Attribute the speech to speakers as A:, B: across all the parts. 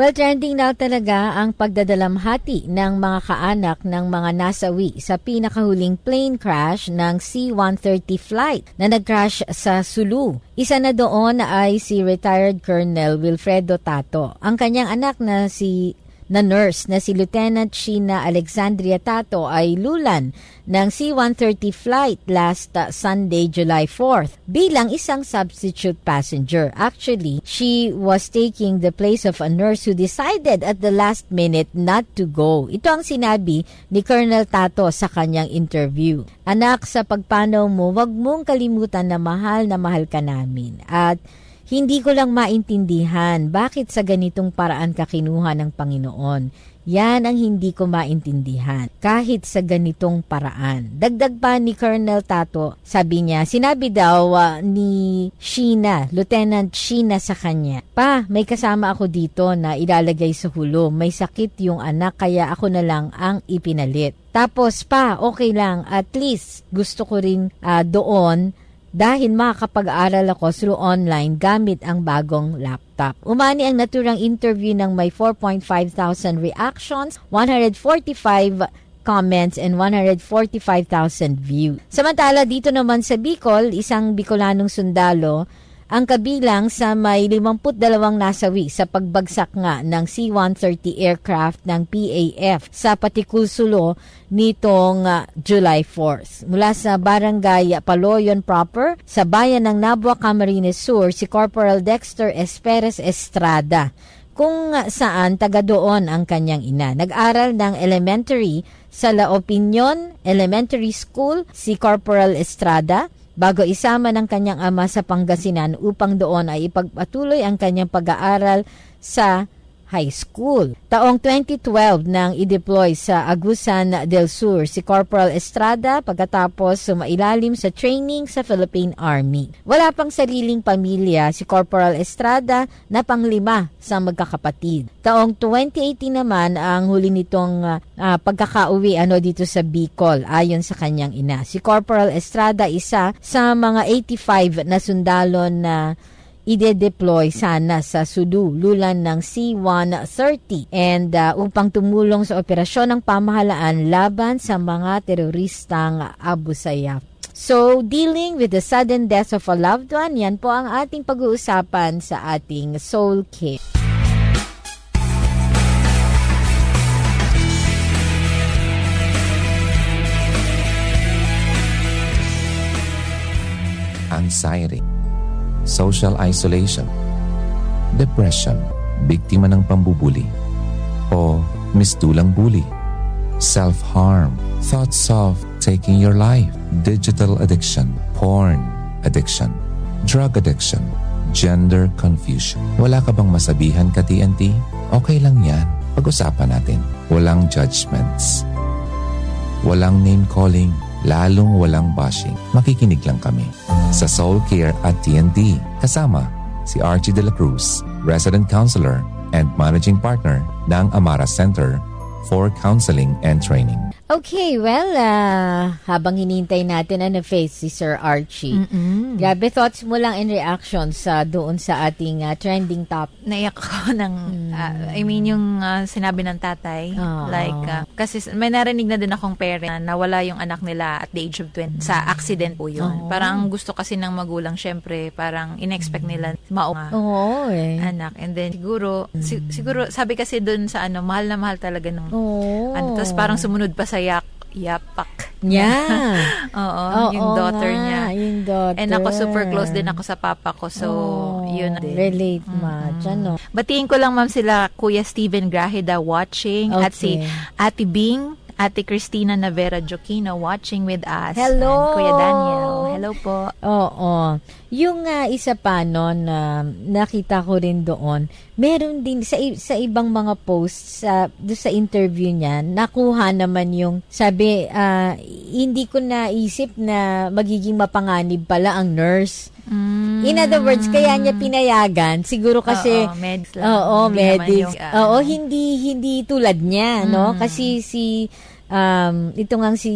A: Well, trending now talaga ang pagdadalamhati ng mga kaanak ng mga nasawi sa pinakahuling plane crash ng C-130 flight na nag-crash sa Sulu. Isa na doon ay si retired Colonel Wilfredo Tato. Ang kanyang anak na si na nurse na si Lieutenant Sheena Alexandria Tato ay lulan ng C-130 flight last uh, Sunday, July 4th bilang isang substitute passenger. Actually, she was taking the place of a nurse who decided at the last minute not to go. Ito ang sinabi ni Colonel Tato sa kanyang interview. Anak, sa pagpanaw mo, wag mong kalimutan na mahal na mahal ka namin. At hindi ko lang maintindihan bakit sa ganitong paraan ka kinuha ng Panginoon. Yan ang hindi ko maintindihan, kahit sa ganitong paraan. Dagdag pa ni Colonel Tato, sabi niya, sinabi daw uh, ni Sheena, Lieutenant Sheena sa kanya, Pa, may kasama ako dito na ilalagay sa hulo. May sakit yung anak kaya ako na lang ang ipinalit. Tapos pa, okay lang, at least gusto ko rin uh, doon dahil makakapag-aral ako through online gamit ang bagong laptop. Umani ang naturang interview ng may 4.5 thousand reactions, 145 comments, and 145,000 views. Samantala, dito naman sa Bicol, isang Bicolanong sundalo ang kabilang sa may 52 nasawi sa pagbagsak nga ng C-130 aircraft ng PAF sa Patikulsulo nitong uh, July 4th. Mula sa barangay Paloyon proper, sa bayan ng Nabua Camarines Sur, si Corporal Dexter Esperes Estrada kung saan taga doon ang kanyang ina. Nag-aral ng elementary sa La Opinion Elementary School si Corporal Estrada bago isama ng kanyang ama sa Pangasinan upang doon ay ipagpatuloy ang kanyang pag-aaral sa High School. Taong 2012 nang i-deploy sa Agusan del Sur si Corporal Estrada pagkatapos sumailalim sa training sa Philippine Army. Wala pang sariling pamilya si Corporal Estrada na panglima sa magkakapatid. Taong 2018 naman ang huli nitong uh, pagkakauwi ano dito sa Bicol ayon sa kanyang ina. Si Corporal Estrada isa sa mga 85 na sundalo na ide-deploy sana sa Sudu, lulan ng C-130 and uh, upang tumulong sa operasyon ng pamahalaan laban sa mga teroristang Abu Sayyaf. So, dealing with the sudden death of a loved one, yan po ang ating pag-uusapan sa ating Soul Care.
B: Anxiety social isolation, depression, biktima ng pambubuli, o mistulang bully, self-harm, thoughts of taking your life, digital addiction, porn addiction, drug addiction, gender confusion. Wala ka bang masabihan ka TNT? Okay lang yan. Pag-usapan natin. Walang judgments. Walang name calling lalong walang bashing. Makikinig lang kami. Sa Soul Care at TNT, kasama si Archie De La Cruz, Resident Counselor and Managing Partner ng Amara Center for Counseling and Training.
A: Okay, well, uh, habang hinihintay natin ano face si Sir Archie. Mm-mm. Grabe thoughts mo lang in reaction sa doon sa ating uh, trending top.
C: Naiyak ako ng, mm. uh, I mean, yung uh, sinabi ng tatay. Oh. Like, uh, kasi may narinig na din akong parent na nawala yung anak nila at the age of 20. Sa accident po yun. Oh. Parang gusto kasi ng magulang, syempre, parang in-expect nila mauma
A: oh, eh.
C: anak. And then, siguro, mm. si- siguro, sabi kasi doon sa ano, mahal na mahal talaga ng, oh. ano, tapos parang sumunod pa sa yak, yapak.
A: Yeah.
C: Oo, oh, yung daughter
A: nga,
C: niya.
A: Yung daughter.
C: And ako super close din ako sa papa ko. So, oh, yun din.
A: Relate ma. Mm-hmm. Dyan, no?
C: Batiin ko lang ma'am sila Kuya Steven Grahida watching okay. at si Ate Bing Ate Christina Navera Joquino watching with us.
A: Hello!
C: And Kuya Daniel. Hello po.
A: Oo. Yung uh, isa pa noon na uh, nakita ko rin doon, meron din sa sa ibang mga posts sa uh, sa interview niya, nakuha naman yung sabi uh, hindi ko naisip na magiging mapanganib pala ang nurse. Mm. In other words, kaya niya pinayagan siguro kasi
C: Oo, meds lang.
A: Oo,
C: hindi
A: medics.
C: Yung, uh,
A: oo, hindi hindi tulad niya, mm. no? Kasi si um, ito nga si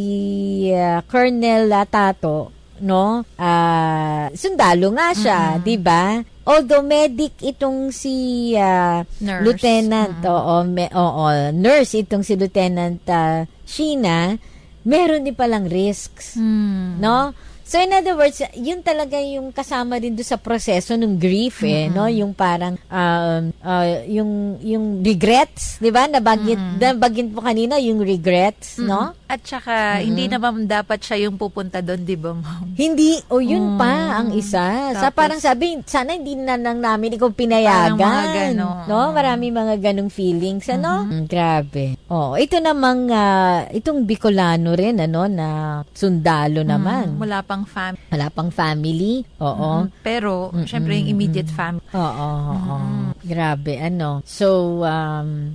A: uh, Colonel Tato, no? Uh, sundalo nga siya, mm-hmm. 'di ba? Although medic itong si uh, Lieutenant, mm-hmm. oo, me, oo, nurse itong si Lieutenant uh, Sheena, meron din palang risks. Mm. No? So in other words, yun talaga yung kasama din do sa proseso ng grief eh, mm-hmm. no? Yung parang um, uh, yung yung regrets, 'di ba? Nabagit mm-hmm. nabagit mo kanina yung regrets, mm-hmm. no?
C: At saka mm-hmm. hindi naman dapat siya yung pupunta doon, 'di ba, ma'am?
A: Hindi, o oh, yun mm-hmm. pa ang isa. Tapos, sa parang sabi, sana hindi na lang namin ikaw pinayagan. Mga no? Marami mga ganong feelings, ano? Mm-hmm. Grabe. Oh, ito namang uh, itong Bicolano rin ano na sundalo naman.
C: Mm, wala pa pang family.
A: Wala pang family. Oo.
C: Mm-hmm. Pero, mm-hmm. syempre, yung immediate family.
A: Oo. oo. Mm-hmm. Grabe, ano. So, um,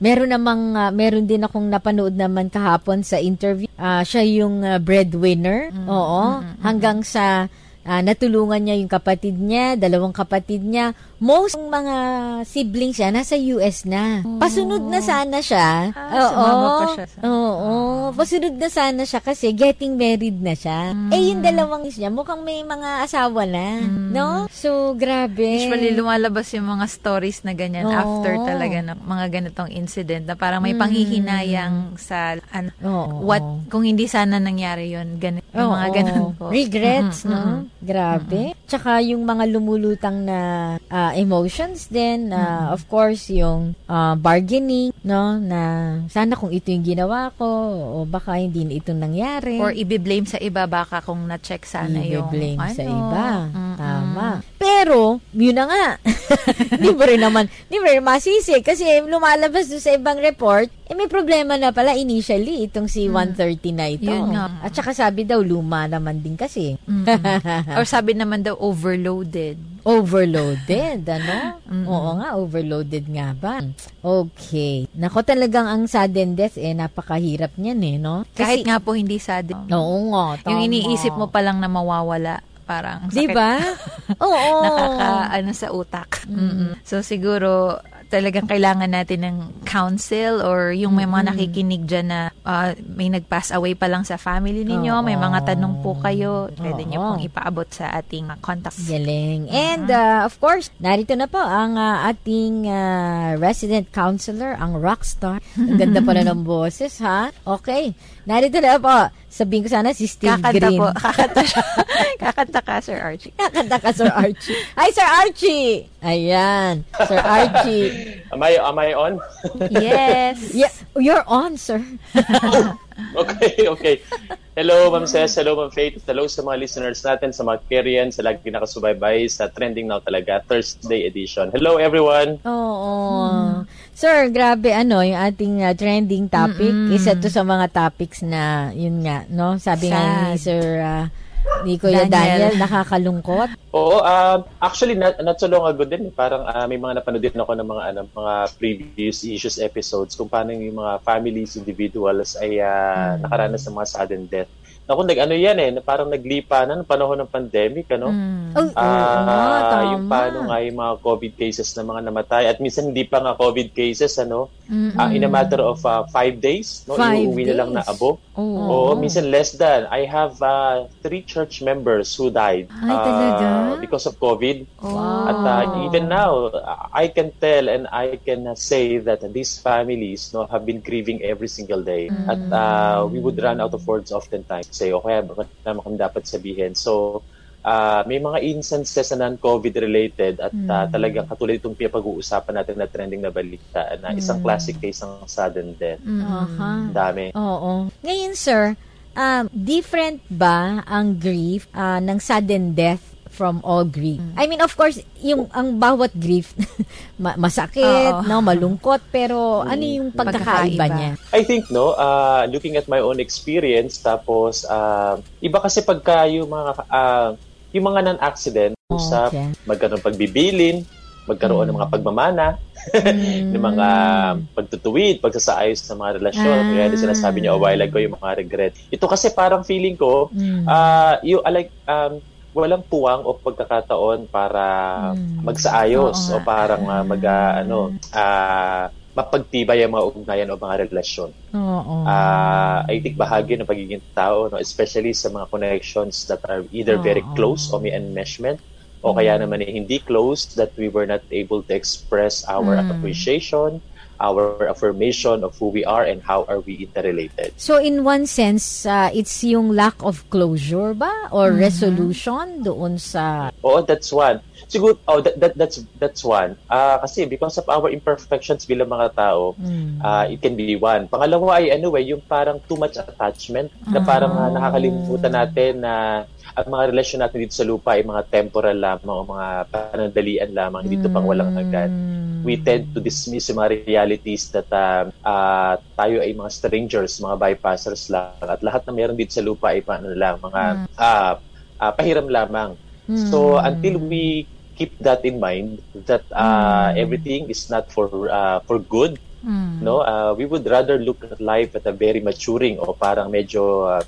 A: meron namang, uh, meron din akong napanood naman kahapon sa interview. Uh, siya yung uh, breadwinner. Mm-hmm. Oo. Mm-hmm. Hanggang sa uh, natulungan niya yung kapatid niya, dalawang kapatid niya, most ng mga siblings siya nasa US na. Oh. Pasunod na sana siya.
C: Ah, oo. pa siya.
A: Sa... Oo. Oh. Pasunod na sana siya kasi getting married na siya. Mm. Eh yung dalawang niya mukhang may mga asawa na, mm. no? So grabe.
C: Usually lumalabas yung mga stories na ganyan oh. after talaga ng mga ganitong incident na parang may mm. panghihinayang sa oh. what kung hindi sana nangyari yon ganito oh, mga ganun po.
A: Regrets, mm-hmm. no? Mm-hmm. Grabe. Mm-hmm. Tsaka yung mga lumulutang na uh, emotions din, uh, mm-hmm. of course, yung uh, bargaining, no, na sana kung ito yung ginawa ko, o baka hindi ito nangyari.
C: Or i-blame sa iba, baka kung na-check sana
A: I-blame
C: yung,
A: blame ano, sa iba. Mm-hmm. Tama. Pero, yun na nga. di ba rin naman, di ba rin masisi? Kasi lumalabas doon sa ibang report, eh may problema na pala initially itong si mm. 130 na ito. Yun nga. At saka sabi daw, luma naman din kasi.
C: Mm-hmm. Or sabi naman daw, overloaded.
A: Overloaded, ano? Mm-hmm. Oo nga, overloaded nga ba? Okay. Nako talagang ang sudden death, eh, napakahirap niyan eh, no?
C: Kasi, Kahit nga po hindi sudden.
A: Oo nga, tama.
C: Yung iniisip mo pa lang na mawawala parang
A: sakit. 'Di ba? Oo.
C: Nakaka ano sa utak. Mm-hmm. So siguro talagang kailangan natin ng counsel or yung may mga nakikinig dyan na uh, may nag-pass away pa lang sa family ninyo, Oo. may mga tanong po kayo, pwede Oo. niyo pong ipaabot sa ating uh, contact.
A: Galing. And uh, of course, narito na po ang uh, ating uh, resident counselor, ang rockstar. Ang ganda pala ng boses, ha? Okay. Narito na po Sabihin ko sana si Steve
C: Kakanta
A: Green.
C: po. Kakanta siya. Kakanta ka, Sir Archie.
A: Kakanta ka, Sir Archie. Hi, Sir Archie! Ayan. Sir Archie.
D: am I, am I on?
C: yes.
A: Yeah, you're on, sir.
D: okay, okay. Hello, Ma'am Cess. Hello, Ma'am Faith. Hello sa mga listeners natin, sa mga Korean, sa lagi nakasubaybay sa Trending Now talaga, Thursday edition. Hello, everyone.
A: Oo. Mm. Sir, grabe ano, yung ating uh, trending topic. Mm-mm. Isa to sa mga topics na, yun nga, no? Sabi Sad. nga ni Sir... Uh, ni Kuya Daniel, Daniel nakakalungkot?
D: Oo, uh, actually not, not so long ago din, parang uh, may mga napanood din ako ng mga ano, mga previous issues episodes kung paano yung mga families, individuals ay uh, mm. nakaranas ng mga sudden death. Naku, nag ano yan eh, parang naglipa na ng panahon ng pandemic, ano?
A: Mm. Oh, uh, oh, tama.
D: Yung paano nga yung mga COVID cases na mga namatay. At minsan hindi pa nga COVID cases, ano? Uh, in a matter of uh, five days, no?
A: Five
D: Iuwi na lang na abo.
A: Oh.
D: Oo, minsan less than. I have uh, three church members who died
A: Ay, uh,
D: because of COVID.
A: Wow.
D: At uh, even now, I can tell and I can say that these families no have been grieving every single day. Mm. At uh, we would run out of words oftentimes say, o kaya bakit naman kami dapat sabihin. So, uh, may mga instances na non-COVID related at mm. uh, talagang katulad itong pinapag-uusapan natin na trending na balita na isang mm. classic case ng sudden death.
A: Mm. Uh-huh.
D: Dami.
A: Oo. Ngayon, sir, um, different ba ang grief uh, ng sudden death from all grief. Mm. I mean, of course, yung ang bawat grief masakit, Oo. no, malungkot, pero mm. ano yung pagkakaiba niya?
D: I think no, uh, looking at my own experience tapos uh, iba kasi pagka yung mga uh, yung mga non-accident oh, sa okay. magkaroon pagbibilin, magkaroon mm. ng mga pagmamana, mm. ng mga pagtutuwid, pagsasaayos ng mga relasyon. Ah. Kaya sinasabi niyo a while ago yung mga regret. Ito kasi parang feeling ko, mm. uh, you, like, um, walang puwang o pagkakataon para mm. magsaayos Oo, o parang uh, mag uh, ano uh, mapagtibay ang mga ugnayan o mga relasyon.
A: Oo.
D: Uh, I think bahagi ng pagiging tao, no, especially sa mga connections that are either very close o may enmeshment o kaya naman eh, hindi close that we were not able to express our mm. appreciation our affirmation of who we are and how are we interrelated.
A: So in one sense, uh, it's yung lack of closure ba or mm-hmm. resolution doon sa
D: Oo, that's one. Siguro oh that, that that's that's one. Uh, kasi because of our imperfections bilang mga tao, mm. uh, it can be one. Pangalawa ay ano eh, yung parang too much attachment na parang uh, nakakalimutan natin na ang mga relasyon natin dito sa lupa ay mga temporal lamang o mga panandalian lamang, dito pang walang hanggan. We tend to dismiss yung mga realities that uh, uh, tayo ay mga strangers, mga bypassers lang. At lahat na meron dito sa lupa ay paano lang, mga uh, uh, pahiram lamang. So until we keep that in mind, that uh, everything is not for uh, for good, Mm. no uh, we would rather look at life at a very maturing o parang medyo uh,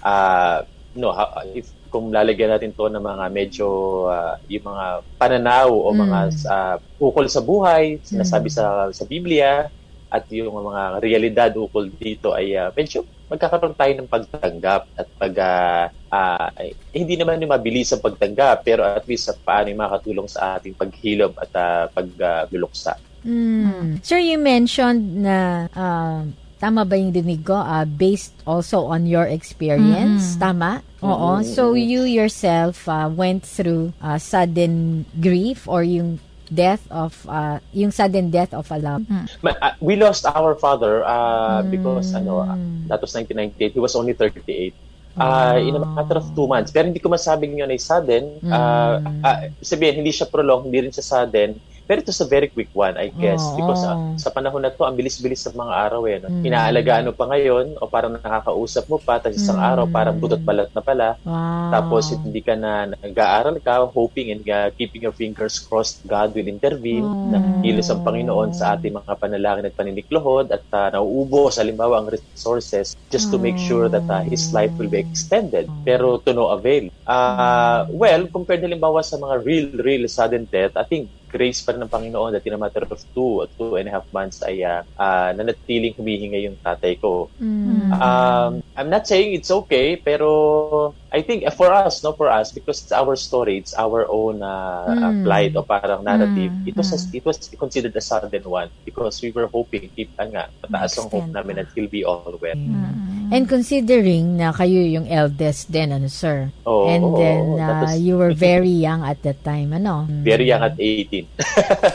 D: uh, no if kung lalagyan natin to ng mga medyo uh, yung mga pananaw o mm. mga uh, ukol sa buhay, sinasabi mm. sa sa Biblia at yung mga realidad ukol dito ay uh, medyo magkakaroon tayo ng pagtanggap at pag uh, uh, eh, hindi naman yung mabilis ang pagtanggap pero at least sa paano yung makatulong sa ating paghilom at uh, pagluluksa.
A: Uh, mm. Sir, you mentioned na uh, Tama ba yung dinig ko? Uh, based also on your experience. Mm. Tama? Oo. Mm-hmm. So, you yourself uh, went through uh, sudden grief or yung death of uh, yung sudden death of a loved mm.
D: uh, we lost our father uh, mm. because ano uh, that was 1998 he was only 38 uh, in a matter of two months. Pero hindi ko masabing yun ay sudden. Mm. uh, uh, sabihin hindi siya prolonged hindi rin siya sudden pero ito sa very quick one, I guess. Oh, because uh, sa panahon na to, ang bilis-bilis sa mga araw eh. No? Mm. Inaalagaan mo pa ngayon o parang nakakausap mo pa, tapos isang mm. araw parang budot balat na pala. Wow. Tapos hindi ka na nag-aaral ka, hoping and uh, keeping your fingers crossed, God will intervene. Oh. Nakikilos ang Panginoon sa ating mga panalangin at paniniklohod at uh, nauubos, halimbawa, ang resources just to make sure that uh, his life will be extended. Pero to no avail. Uh, well, compared halimbawa sa mga real, real sudden death, I think grace pa rin ng Panginoon that in a matter of two or two and a half months ay uh, uh, nanatiling humihinga yung tatay ko. Mm. Um, I'm not saying it's okay, pero I think uh, for us, no, for us, because it's our story, it's our own uh, mm. plight o parang narrative. Mm. It was a, it was considered a sudden one because we were hoping, keep nga, mataas ang hope namin that he'll be all well.
A: Mm. And considering na kayo yung eldest din, ano, sir?
D: Oh,
A: and then oh, uh, was, you were very young at that time, ano?
D: Very young at 18.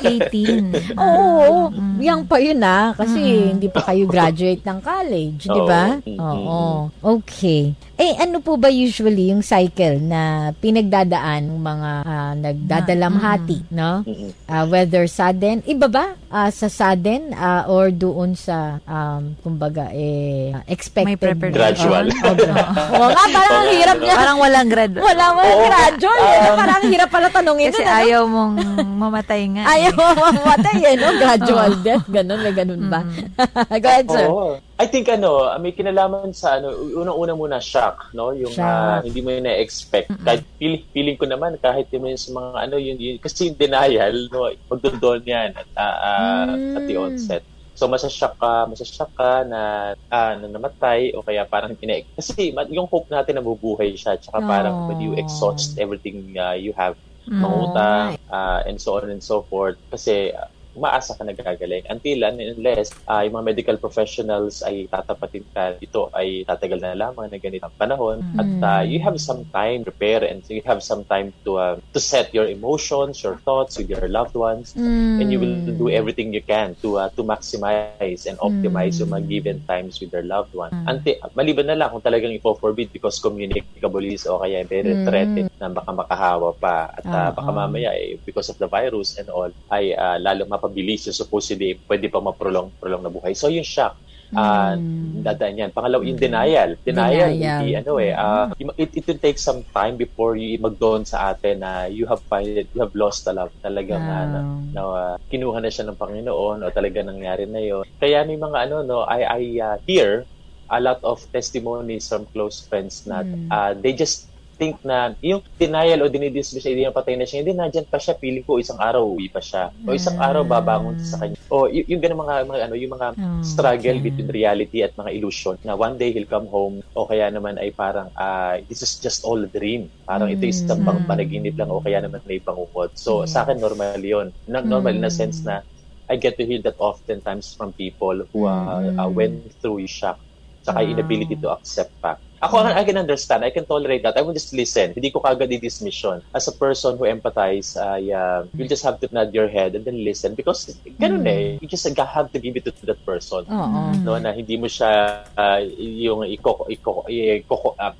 C: 18.
A: Oo, mm. young pa yun ah. Kasi mm. hindi pa kayo graduate ng college, di ba? Oo. Okay. Eh, ano po ba usually yung cycle na pinagdadaan ng mga uh, nagdadalamhati, no? Uh, whether sudden, iba ba uh, sa sudden uh, or doon sa, um, kumbaga, eh, expected?
C: May
D: Gradual.
A: Oo oh, nga, parang ang hirap niya.
C: Parang walang grad.
A: Wala, walang oh, gradual. Um, parang hirap pala tanongin.
C: Kasi ano? ayaw mong mamatay nga.
A: Ayaw mo mamatay eh, no? Gradual oh. death, ganun, may ganun ba? Mm. Go ahead, sir.
D: Oh. I think ano, may kinalaman sa ano, unang-una muna shock, no? Yung shock. Uh, hindi mo na expect. Mm-hmm. Kahit feeling, feeling ko naman kahit yung sa mga ano yun, yun kasi yung denial, no, magdodon yan at uh, uh, mm. at the onset. So masashock ka, masashock ka na, uh, na namatay o kaya parang pina kasi yung hope natin na mabubuhay siya tsaka no. parang when you exhaust everything uh, you have mangutang, uh, and so on and so forth. Kasi uh, umaasa ka na gagaling. Until unless uh, yung mga medical professionals ay tatapatin ka, ito ay tatagal na lamang na ganitong panahon. Mm. At uh, you have some time to prepare and you have some time to uh, to set your emotions, your thoughts with your loved ones. Mm. And you will do everything you can to uh, to maximize and optimize mm. yung mga given times with your loved one. Mm. Ante, maliban na lang kung talagang ipo-forbid because communicable is o kaya very mm. threatened na baka makahawa pa at uh, baka mamaya eh, because of the virus and all ay uh, lalo mapabilis yung supposedly pwede pa maprolong prolong na buhay. So yung shock, uh, mm. dadaan yan. Pangalaw, yung denial. Denial, denial. Hindi, ano eh, uh, it, it will take some time before you mag-dawn sa atin na you have find you have lost the love. Talagang wow. na, na uh, kinuha na siya ng Panginoon o talaga nangyari na yon Kaya may mga ano, no, I, I uh, hear a lot of testimonies from close friends na mm. uh, they just think na yung denial o dinidismiss idea na patay na siya, hindi nandiyan pa siya, feeling ko isang araw uwi pa siya. O isang araw babangon sa kanya. O y- yung ganun mga, mga ano, yung mga struggle okay. between reality at mga illusion na one day he'll come home o kaya naman ay parang uh, this is just all a dream. Parang mm. ito isang pang panaginip lang o kaya naman may pangukot. So yeah. sa akin normal 'yon. Normal mm. in a sense na I get to hear that oftentimes from people who uh, mm. uh, went through shock saka wow. inability to accept pa. Ako, mm. I can understand. I can tolerate that. I will just listen. Hindi ko kagad i-dismiss yun. As a person who empathize, I, uh, you just have to nod your head and then listen. Because, ganun mm. eh. You just have to give it to, to that person.
A: Uh-uh.
D: No, na hindi mo siya, uh, yung iko, iko, iko, uh,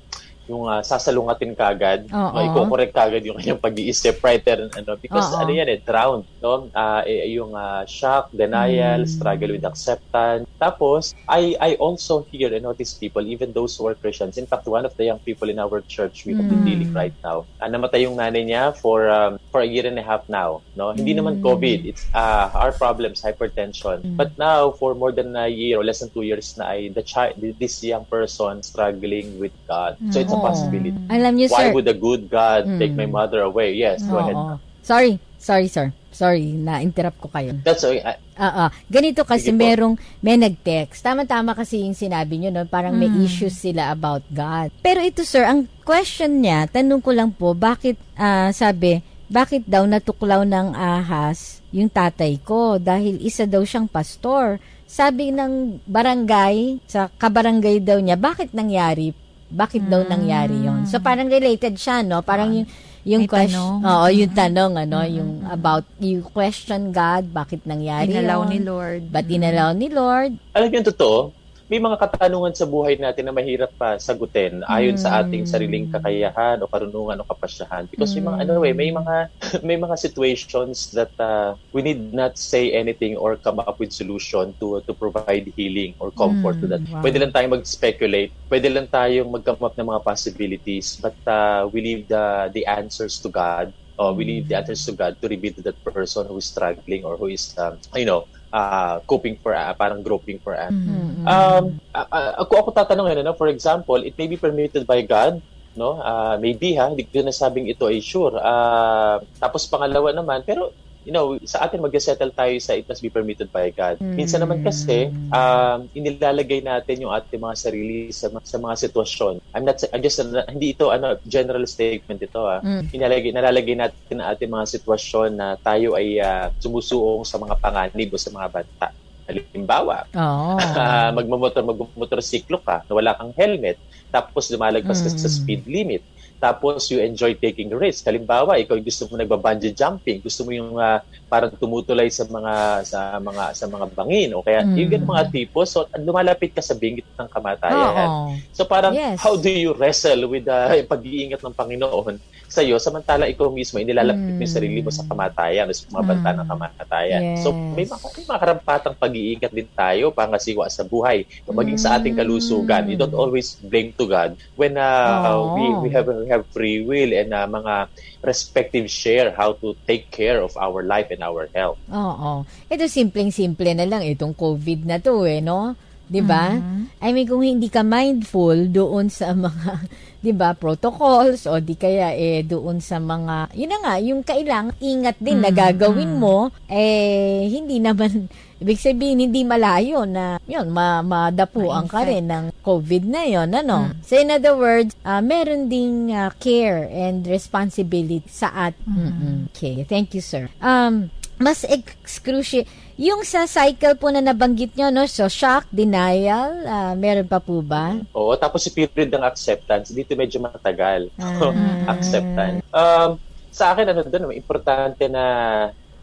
D: yung uh, sasalungatin kagad, uh i-correct kagad yung kanyang pag-iisip right there, ano, because Uh-oh. ano yan eh, drowned, no? Uh, yung uh, shock, denial, mm. struggle with acceptance. Tapos, I I also hear and notice people, even those who are Christians. In fact, one of the young people in our church we mm. have been dealing right now, uh, namatay yung nanay niya for um, for a year and a half now, no? Hindi mm. naman COVID, it's uh, our problems, hypertension. Mm. But now, for more than a year or less than two years na ay the child, this young person struggling with God. So it's a possibility.
A: Alam niyo,
D: Why
A: sir.
D: would a good God mm. take my mother away? Yes, go ahead.
A: Sorry, sorry, sir. Sorry, na-interrupt ko kayo.
D: That's okay. I,
A: Oo. Ganito kasi merong, may nag-text. Tama-tama kasi yung sinabi nyo, no? parang may mm. issues sila about God. Pero ito, sir, ang question niya, tanong ko lang po, bakit, uh, sabi, bakit daw natuklaw ng ahas yung tatay ko? Dahil isa daw siyang pastor. Sabi ng barangay, sa kabarangay daw niya, bakit nangyari bakit daw nangyari yon So parang related siya, no? Parang yung yung question, oo, yung tanong ano, mm-hmm. yung about you question God, bakit nangyari
C: Inalaw yun? ni Lord.
A: Ba't inalaw ni Lord?
D: Alam niyo totoo, may mga katanungan sa buhay natin na mahirap pa sagutin ayon mm. sa ating sariling kakayahan o karunungan o kapasyahan because mm. may mga ano eh may mga may mga situations that uh, we need not say anything or come up with solution to to provide healing or comfort mm. to that. Wow. Pwede lang tayong mag-speculate, pwede lang tayong mag-come up ng mga possibilities but uh, we leave the the answers to God uh, we leave the answers to God to reveal to that person who is struggling or who is, um, you know, uh, coping for, uh, parang groping for us. Mm-hmm. Um, uh, ako, ako tatanungin, ano, for example, it may be permitted by God, no? Uh, maybe ha, hindi ko nasabing ito ay sure. Uh, tapos pangalawa naman, pero you know, sa atin mag-settle tayo sa it must be permitted by God. Mm. Minsan naman kasi, um, inilalagay natin yung ating mga sarili sa, sa mga sitwasyon. I'm not, I'm just, uh, hindi ito, ano, general statement ito, ah. Mm. Inalalagay, nalalagay natin ang ating mga sitwasyon na tayo ay uh, sumusuong sa mga panganib o sa mga banta. Halimbawa, oh. uh, magmamotor, magmotorsiklo ka na wala kang helmet, tapos lumalagpas mm. ka sa speed limit tapos you enjoy taking risk. Halimbawa, ikaw gusto mo nagba-bungee jumping, gusto mo yung uh, parang tumutulay sa mga sa mga sa mga bangin o kaya mm. ganung mga tipo so lumalapit ka sa bingit ng kamatayan. Oh, So parang yes. how do you wrestle with the uh, pag-iingat ng Panginoon sa iyo samantala ikaw mismo inilalapit mm. mo yung sarili mo sa kamatayan o sa mga banta mm. ng kamatayan. Yes. So may mga, may mga karampatang pag-iingat din tayo pangasiwa sa buhay maging mm. sa ating kalusugan. You don't always blame to God when uh, oh. we we have we have free will and uh, mga respective share how to take care of our life and our health.
A: Oo. Ito simpleng-simple na lang itong COVID na to eh, no? 'Di ba? Mm-hmm. I mean kung hindi ka mindful doon sa mga 'di ba protocols o di kaya eh doon sa mga yun na nga yung kailang ingat din mm-hmm. na gagawin mo eh hindi naman Ibig sabihin, hindi malayo na, yun, ma madapuan ka rin ng COVID na yun, ano? Mm. So, in other words, uh, meron ding uh, care and responsibility sa at. Mm-hmm. Okay, thank you, sir. Um, mas excruciating. Yung sa cycle po na nabanggit nyo, no? So, shock, denial, uh, meron pa po ba?
D: Oo, tapos si period ng acceptance, dito medyo matagal. Ah. acceptance. Um, sa akin, ano doon, importante na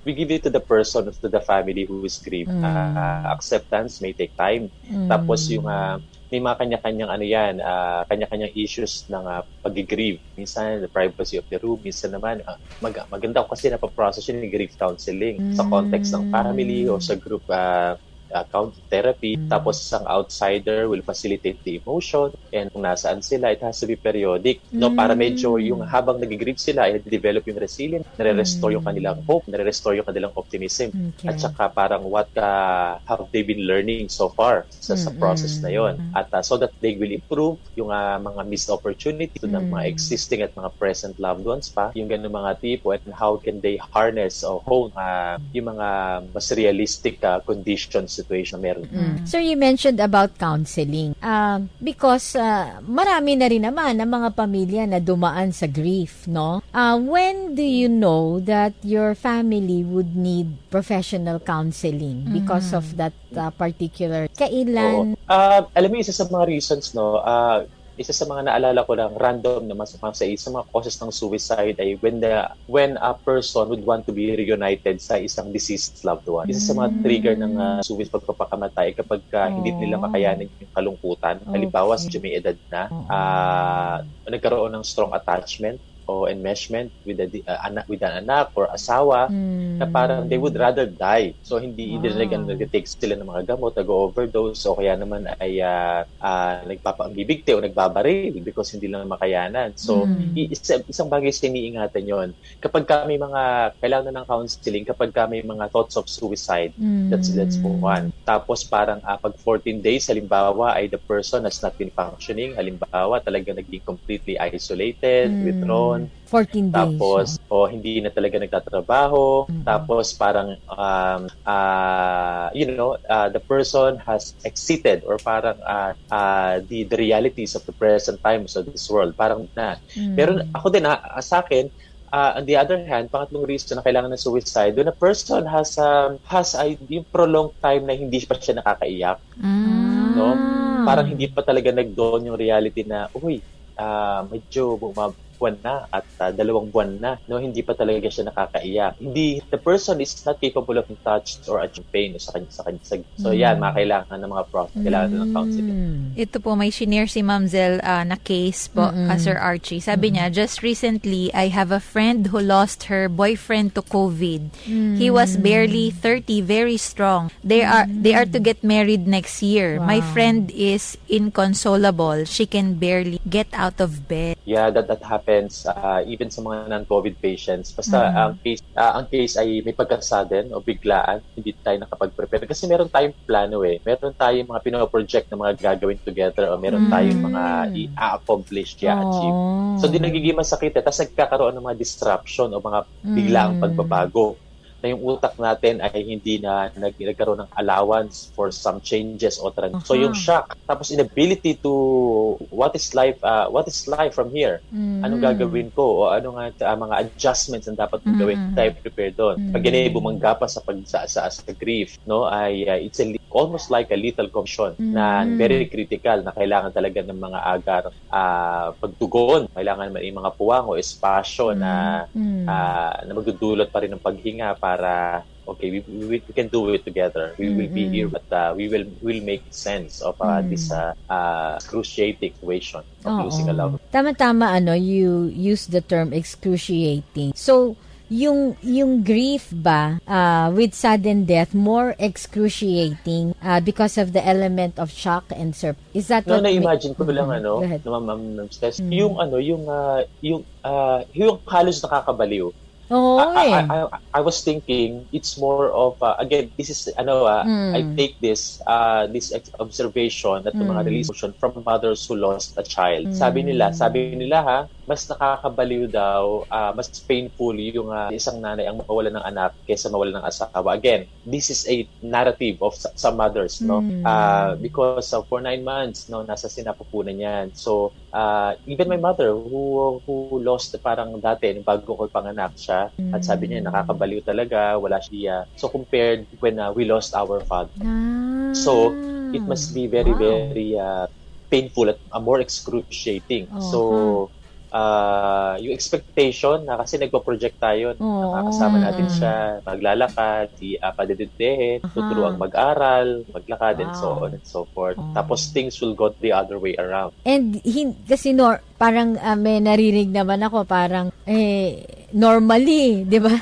D: we give it to the person, to the family who is grieved. Mm. Uh, acceptance may take time. Mm. Tapos yung uh, may mga kanya-kanyang ano yan, uh, kanya-kanyang issues ng uh, pag-grieve. Minsan, the privacy of the room. Minsan naman, uh, mag maganda ko kasi napaprocess yun yung grief counseling mm. sa context ng family o sa group uh, uh, count therapy. Mm. Tapos isang outsider will facilitate the emotion and kung nasaan sila, it has to be periodic. Mm. No, para medyo yung habang nag-grieve sila, ay develop yung resilience, nare-restore mm. yung kanilang hope, nare-restore yung kanilang optimism. Okay. At saka parang what uh, have they been learning so far sa, mm-hmm. sa process na yon At uh, so that they will improve yung uh, mga missed opportunity mm. ng mga existing at mga present loved ones pa, yung ganun mga tipo and how can they harness o hone uh, yung mga mas realistic uh, condition situation na meron.
A: Mm. Sir, you mentioned about counseling. Uh, because uh, marami na rin naman ang mga pamilya na dumaan sa grief, no? Uh, when do you know that your family would need professional counseling because mm. of that uh, particular kailan?
D: Uh, alam mo, isa sa mga reasons, no, uh, isa sa mga naalala ko lang random na mas sa isa mga causes ng suicide ay when the when a person would want to be reunited sa isang deceased loved one. Isa sa mga trigger ng uh, suicide pagpapakamatay kapag uh, hindi nila makayanin yung kalungkutan. Halimbawa, okay. sa may edad na, uh, nagkaroon ng strong attachment o enmeshment with a uh, anak with an anak or asawa mm. na parang they would rather die. So hindi wow. nila nag-take sila ng mga gamot, nag-overdose o kaya naman ay uh, uh, nagpapaambibigte o nagbabaril because hindi lang makayanan. So mm. isa, isang bagay sa iniingatan yon. Kapag ka may mga kailangan ng counseling, kapag ka may mga thoughts of suicide, mm. that's that's one. Tapos parang uh, pag 14 days halimbawa ay the person has not been functioning, halimbawa talaga naging completely isolated, mm. withdrawn,
A: 14 days.
D: Tapos, o oh, hindi na talaga nagtatrabaho. Mm-hmm. Tapos, parang, um, uh, you know, uh, the person has exited or parang uh, uh, the, the realities of the present times of this world. Parang na. Mm-hmm. Pero ako din, uh, sa akin, uh, on the other hand, pangatlong reason na kailangan ng suicide, when a person has um, has a, yung prolonged time na hindi pa siya nakakaiyak, mm. no? Parang hindi pa talaga nag-dawn yung reality na, uy, uh, medyo bumab buwan na at uh, dalawang buwan na no hindi pa talaga siya nakakaiyak hindi the person is not capable of touch or achieve pain sa kanya sa kanya so mm. yan mga kailangan ng mga prof kailangan mm. ng counseling
C: ito po may senior si Ma'am Zel uh, na case po mm-hmm. uh, Sir Archie sabi mm-hmm. niya just recently I have a friend who lost her boyfriend to COVID mm-hmm. he was barely 30 very strong they are mm-hmm. they are to get married next year wow. my friend is inconsolable she can barely get out of bed
D: yeah that that happened happens uh, even sa mga non-COVID patients. Basta mm. ang case uh, ang case ay may pagka-sudden o biglaan, hindi tayo nakapag-prepare kasi meron tayong plano eh. Meron tayong mga pino-project na mga gagawin together o meron mm. tayong mga i-accomplish, i-achieve. Oh. So, di nagiging masakit eh. Tapos nagkakaroon ng mga disruption o mga biglaang mm. pagbabago na yung utak natin ay hindi na nag nagkaroon ng allowance for some changes o trans. Uh-huh. So yung shock, tapos inability to what is life uh, what is life from here? Mm. Anong gagawin ko o ano nga uh, mga adjustments na dapat mm. gawin tayo prepare doon. Mm. Pag ganyan bumangga pa sa pag sa, sa, sa grief, no, ay uh, it's a, almost like a lethal condition mm. na very critical na kailangan talaga ng mga agar uh, pagtugon. Kailangan may mga puwang o espasyo mm. na mm. uh, na magdudulot pa rin ng paghinga para para okay we, we, we can do it together we mm-hmm. will be here but uh, we will will make sense of uh, mm. this uh, uh, excruciating situation of Oo. losing a loved
A: tama-tama ano you use the term excruciating so yung yung grief ba uh, with sudden death more excruciating uh, because of the element of shock and surp is that
D: no, what na imagine ko lang mm-hmm. ano no ma'am ma'am mm-hmm. yung ano yung uh, yung uh, yung halos nakakabaliw
A: Oh, I,
D: I, I, I, was thinking it's more of uh, again this is ano uh, mm. I take this uh, this observation at mm. mga release from mothers who lost a child. Mm. Sabi nila, sabi nila ha, mas nakakabaliw daw, uh, mas painful yung uh, isang nanay ang mawalan ng anak kaysa mawalan ng asawa. Again, this is a narrative of some mothers, no? Mm. Uh, because uh, for nine months, no, nasa sinapupunan yan. So, uh, even my mother who who lost parang dati bago ko panganak siya mm. at sabi niya nakakabaliw talaga, wala siya. So, compared when uh, we lost our father. Ah. So, it must be very, wow. very uh, painful at uh, more excruciating. Uh-huh. So, uh, yung expectation na kasi nagpo-project tayo, oh. nakakasama natin siya, maglalakad, si uh, padididehin, uh-huh. tuturuan mag-aral, maglakad, wow. and so on and so forth. Oh. Tapos things will go the other way around.
A: And hin- kasi nor, parang uh, may narinig naman ako, parang eh, normally, di ba?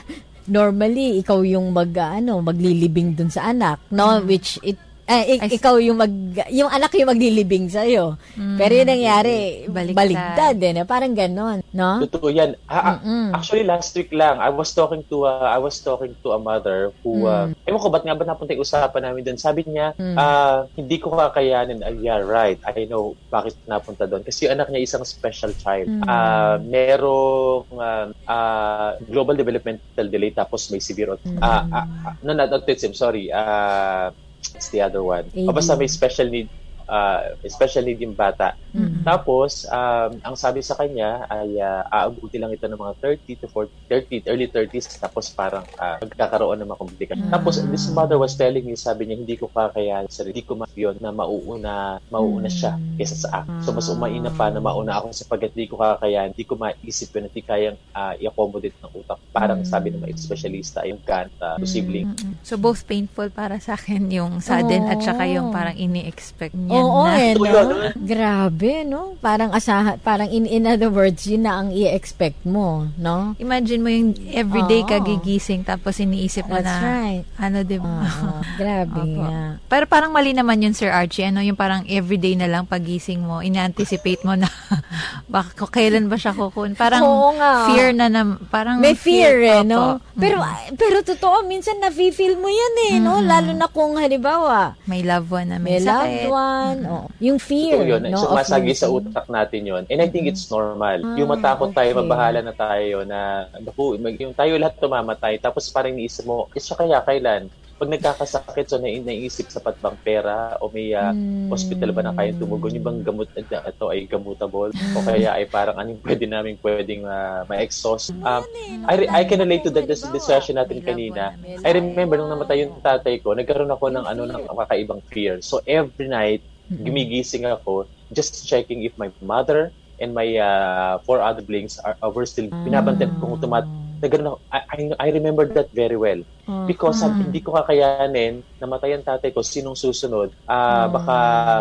A: normally ikaw yung mag ano, maglilibing dun sa anak, no? Mm. Which it eh, ik- ikaw yung mag yung anak yung maglilibing sa iyo. Mm. Pero yung nangyari baligtad din, eh. parang ganon, no?
D: Totoo 'yan. Ah, actually last week lang I was talking to uh, I was talking to a mother who uh, mm. uh, ewan ko ba't nga ba napunta yung usapan namin doon. Sabi niya, mm. uh, hindi ko kakayanin. Uh, yeah, right. I know bakit napunta doon kasi yung anak niya isang special child. Mm. Uh, merong uh, uh, global developmental delay tapos may severe mm. uh, uh, uh, no not autism, sorry. Uh, It's the other one. O basta may special need uh, special need yung bata. Mm-hmm. Tapos, um, ang sabi sa kanya ay uh, aabuti lang ito ng mga 30 to 40, 30, early 30s, tapos parang uh, magkakaroon ng mga komplikasyon. Mm-hmm. Tapos, this mother was telling me, sabi niya, hindi ko kakayahan, sir, hindi ko ma-yun na mauuna, mauuna siya kaysa sa akin. So, mas umaina pa na mauna ako sapagkat hindi ko kakayahan, hindi ko maisip yun, hindi kayang uh, i-accommodate ng utak. Parang mm-hmm. sabi ng mga specialista, yung GANT, uh, posibleng.
C: Mm-hmm. So, both painful para sa akin yung sudden oh. at saka yung parang ini-expect niya
A: Oo, na. eh, no? Grabe, no? Parang asahan, parang in, in other words, yun na ang i-expect mo, no?
C: Imagine mo yung everyday Oo. kagigising tapos iniisip mo
A: That's
C: na,
A: right.
C: ano, di ba?
A: Oo, grabe nga.
C: Pero parang mali naman yun, Sir Archie, ano, yung parang everyday na lang pagising mo, ina-anticipate mo na, baka kailan ba siya kukun? Parang Oo nga. fear na, na parang
A: May fear, fear eh, no? Mm. Pero, pero totoo, minsan na-feel mo yan eh, no? Lalo na kung, halimbawa,
C: may loved one na may,
A: may loved one, yan. Mm-hmm. Oh. Yung fear.
D: Ito yun. No, Sumasagi sa utak natin yun. And I think mm-hmm. it's normal. Ah, yung matakot okay. tayo, mabahala na tayo na, naku, yung tayo lahat tumamatay. Tapos parang niisip mo, eh siya kaya kailan? pag nagkakasakit, so na naisip sapat bang pera o may uh, mm. hospital ba na kayang tumugon? Yung bang gamot na ito ay gamutable? o kaya ay parang anong pwede namin pwedeng uh, ma-exhaust? Um, I, I can relate to that this discussion natin kanina. I remember nung namatay yung tatay ko, nagkaroon ako ng ano ng kakaibang fear. So every night, gumigising ako just checking if my mother and my uh, four other blings are, are were still binabantayan kung tumat na ganun ako. I, I remember that very well. Uh, Because uh, hindi ko kakayanin, namatay ang tatay ko, sinong susunod, uh, uh, baka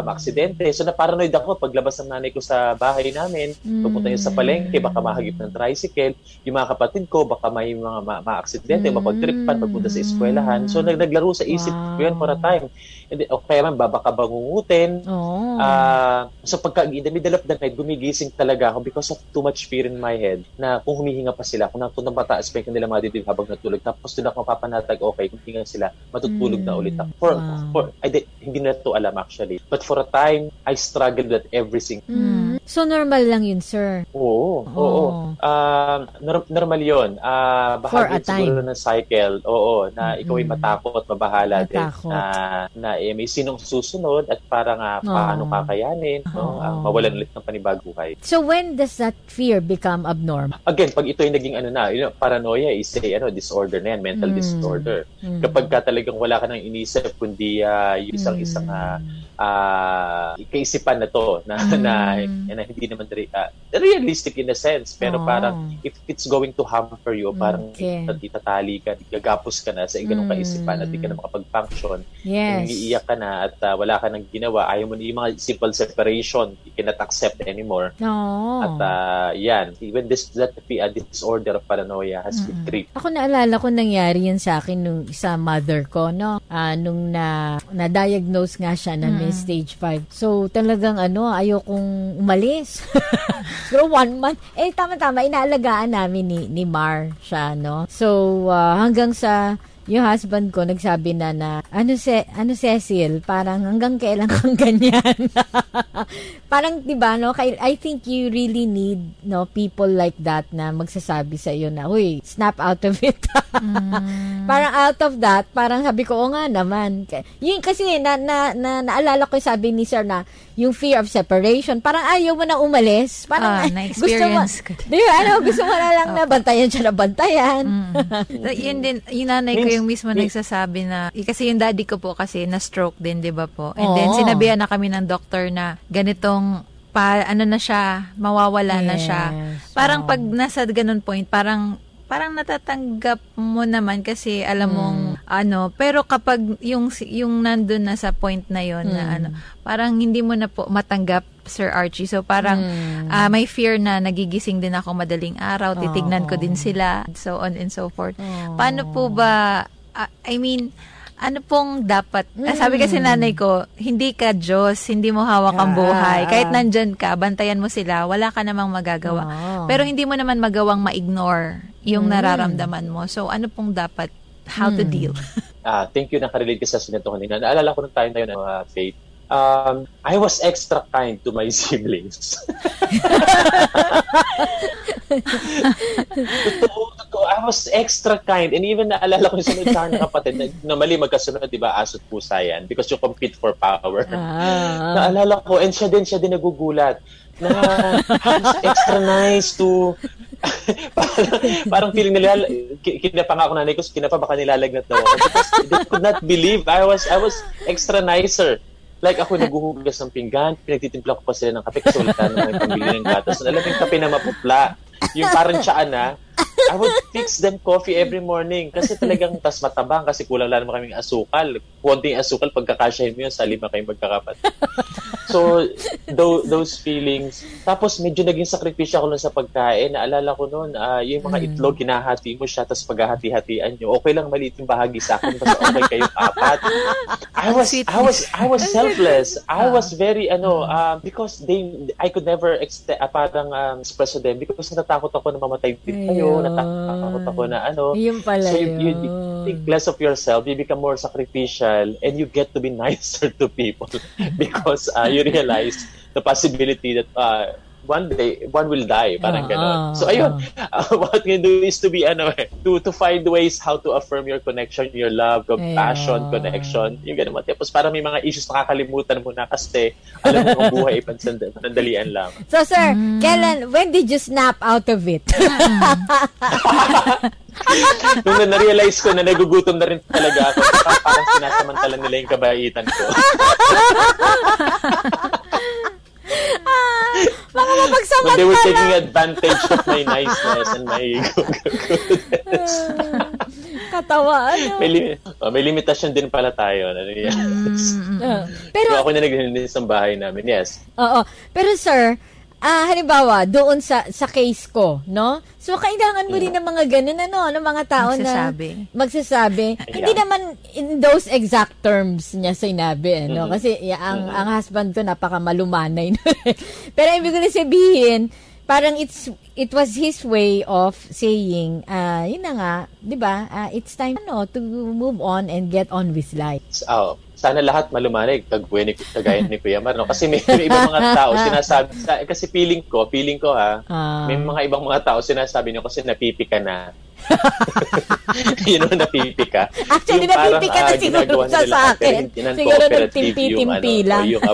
D: maaksidente. So na-paranoid ako paglabas ng nanay ko sa bahay namin, mm. pupunta yun sa palengke, baka mahagip ng tricycle. Yung mga kapatid ko, baka may mga ma- maaksidente, mm. mapagtripan, pagpunta sa eskwelahan. So naglaglaro sa isip wow. ko yun for a time. Hindi, okay man, baka bangungutin. Oh. Uh, so pagka in the middle of the night, gumigising talaga ako because of too much fear in my head na kung humihinga pa sila, kung, kung mataas pa yung kanila mga dibdib habang natulog, tapos doon ako mapapanatag, okay, kung hinga sila, matutulog mm. na ulit ako. For, wow. for, I did, hindi na to alam actually. But for a time, I struggled with every single.
A: Mm. So normal lang yun, sir?
D: Oo, oh. oo. Uh, nor- normal yun. Uh, bahagi siguro ng cycle. Oo, na mm-hmm. ikaw ay matakot, mabahala matakot. din. Na, na eh, may sinong susunod at parang uh, paano oh. kakayanin, no? Uh, mawalan ulit ng panibaguhay.
A: So when does that fear become abnormal?
D: Again, pag ito ay naging ano na, you know, paranoia is a ano, disorder na yan, mental mm. disorder. Mm. Kapag ka talagang wala ka nang inisip kundi uh, yung isang-isang uh, uh, kaisipan na to na, mm. na, na hindi naman uh, realistic in a sense pero oh. parang if it's going to hamper you parang okay. itatali ka gagapos ka na sa ganung mm. kaisipan at hindi ka na makapag-function yes. umiiyak ka na at uh, wala ka nang ginawa ayaw mo na yung mga simple separation you cannot accept anymore
A: oh.
D: at uh, yan even this that uh, disorder of paranoia has mm. been treated
A: ako naalala ko nangyari yan sa akin nung isa mother ko no uh, nung na na-diagnose nga siya na mm may stage 5. So, talagang ano, ayokong umalis. Pero one month. Eh, tama-tama, inaalagaan namin ni, ni Mar siya, no? So, uh, hanggang sa yung husband ko nagsabi na na ano se ano Cecil parang hanggang kailan kang ganyan parang 'di ba no I think you really need no people like that na magsasabi sa iyo na uy snap out of it mm. parang out of that parang sabi ko o nga naman yun kasi na, na, na naalala ko sabi ni sir na yung fear of separation. Parang ayaw mo na umalis. Parang
C: ah, na-experience
A: gusto mo, di ba, ano, gusto mo na lang na bantayan siya na bantayan.
C: Mm. yun din, yung nanay ko yung mismo nagsasabi na, kasi yung daddy ko po kasi na-stroke din, di ba po? And oh. then, sinabihan na kami ng doktor na ganitong pa, ano na siya, mawawala yes. na siya. Parang oh. pag nasa ganun point, parang parang natatanggap mo naman kasi alam mong mm. ano pero kapag yung yung nandun na sa point na yon mm. na hmm. ano parang hindi mo na po matanggap Sir Archie. So parang mm. uh, may fear na nagigising din ako madaling araw, titignan oh. ko din sila, so on and so forth. Oh. Paano po ba, uh, I mean, ano pong dapat, mm. sabi kasi nanay ko, hindi ka Diyos, hindi mo hawak ang buhay. Ah. Kahit nandyan ka, bantayan mo sila, wala ka namang magagawa. Oh. Pero hindi mo naman magawang ma-ignore yung mm. nararamdaman mo. So, ano pong dapat, how mm. to deal?
D: ah, thank you, nakarelate ka sa sinito kanina. Naalala ko nung tayo na yun, uh, Faith, um, I was extra kind to my siblings. totoo, totoo. I was extra kind. And even naalala ko yung sunod sa aking kapatid na, na mali magkasunod, di ba, asot pusa yan because you compete for power. Ah. naalala ko, and siya din, siya din nagugulat na I was extra nice to parang, parang feeling nila kinapa nga ako nanay ko kinapa baka nilalagnat daw ako because they could not believe I was I was extra nicer Like ako naghuhugas ng pinggan, pinagtitimpla ko pa sila ng kape kasi wala na may pambili ng gatas. Alam yung kape na mapupla. Yung parang tsaan na, I would fix them coffee every morning kasi talagang tas matabang kasi kulang lang naman kaming asukal. Konting asukal, pagkakasyahin mo yun sa lima kayong magkakapat. So, th- those feelings. Tapos medyo naging sakripisyo ako nun sa pagkain. Naalala ko noon, uh, yung mga mm. itlog, hinahati mo siya, tapos paghahati-hatian nyo. Okay lang maliit yung bahagi sa akin, basta okay kayong apat. I was, I was, I was selfless. I was very, ano, uh, because they, I could never extend, uh, parang um, express to them because natatakot ako na mamatay din kayo, natatakot ako na ano.
A: Yung pala
D: so you, you, you think less of yourself, you become more sacrificial, and you get to be nicer to people because uh, you realize the possibility that uh, one day one will die parang uh, ganon. uh, so ayun uh, what you do is to be ano eh, to to find ways how to affirm your connection your love compassion uh, connection yung ganun mo tapos para may mga issues nakakalimutan mo na kasi alam mo ang buhay panandalian lang.
A: So sir mm. kailan when did you snap out of it?
D: Nung na na-realize ko na nagugutom na rin talaga ako, parang sinasamantala nila yung kabaitan ko.
A: Ah, mga mapagsamantala.
D: They were taking advantage of my niceness and my goodness.
A: Katawa, ano?
D: May, lim- oh, may limitasyon din pala tayo. Ano, yes. Mm, uh, pero, so, ako na naglinis ng bahay namin, yes.
A: Oo. Pero sir, ah, halimbawa, doon sa sa case ko, no? So, kailangan mo din ng mga ganun, ano, ng mga tao magsasabi. na magsasabi. Yeah. Hindi naman in those exact terms niya sinabi, ano? Mm-hmm. Kasi yeah, ang, mm-hmm. ang husband ko napaka malumanay. Pero ibig ko sabihin, parang it's it was his way of saying uh yun na nga 'di ba uh, it's time ano to move on and get on with life
D: oh sana lahat malumanay kagaya ni, kagaya ni Kuya Mar, no? Kasi may, may ibang mga tao sinasabi, sa, kasi feeling ko, feeling ko ha, uh, may mga ibang mga tao sinasabi nyo kasi napipi ka na. you know, napipi ka.
A: Actually, yung napipi ka na uh, siguro sa, sa akin. Siguro nagtimpi-timpi ano, lang. Yung,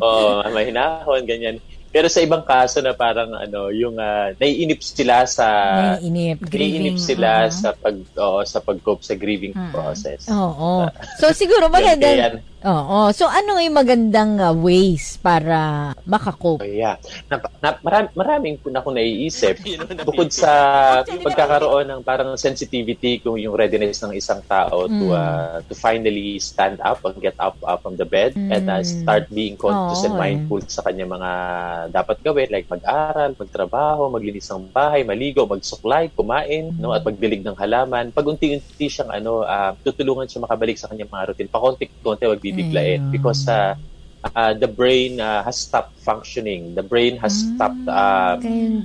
D: oh, mahinahon, ganyan. Pero sa ibang kaso na parang ano, yung uh, naiinip sila sa
A: naiinip,
D: grieving, naiinip sila uh-huh. sa pag oh, sa pag-cope sa grieving uh-huh. process.
A: Oo. Uh, so siguro maganda. Oo. So ano yung magandang uh, ways para makakope?
D: Oh, yeah. Na, na, marami, maraming po na akong naiisip. Bukod sa pagkakaroon ng parang sensitivity kung yung readiness ng isang tao mm. to uh, to finally stand up and get up, up from the bed mm. and uh, start being conscious oh, and mindful eh. sa kanya mga dapat gawin like mag-aral, magtrabaho, maglinis ng bahay, maligo, magsuklay, kumain, mm. no at magdilig ng halaman. Pag unti-unti siyang ano, uh, tutulungan siya makabalik sa kanyang mga routine. Pakonti-konti wag bibiglain mm. because uh, uh, the brain uh, has stopped functioning. The brain has mm. stopped uh,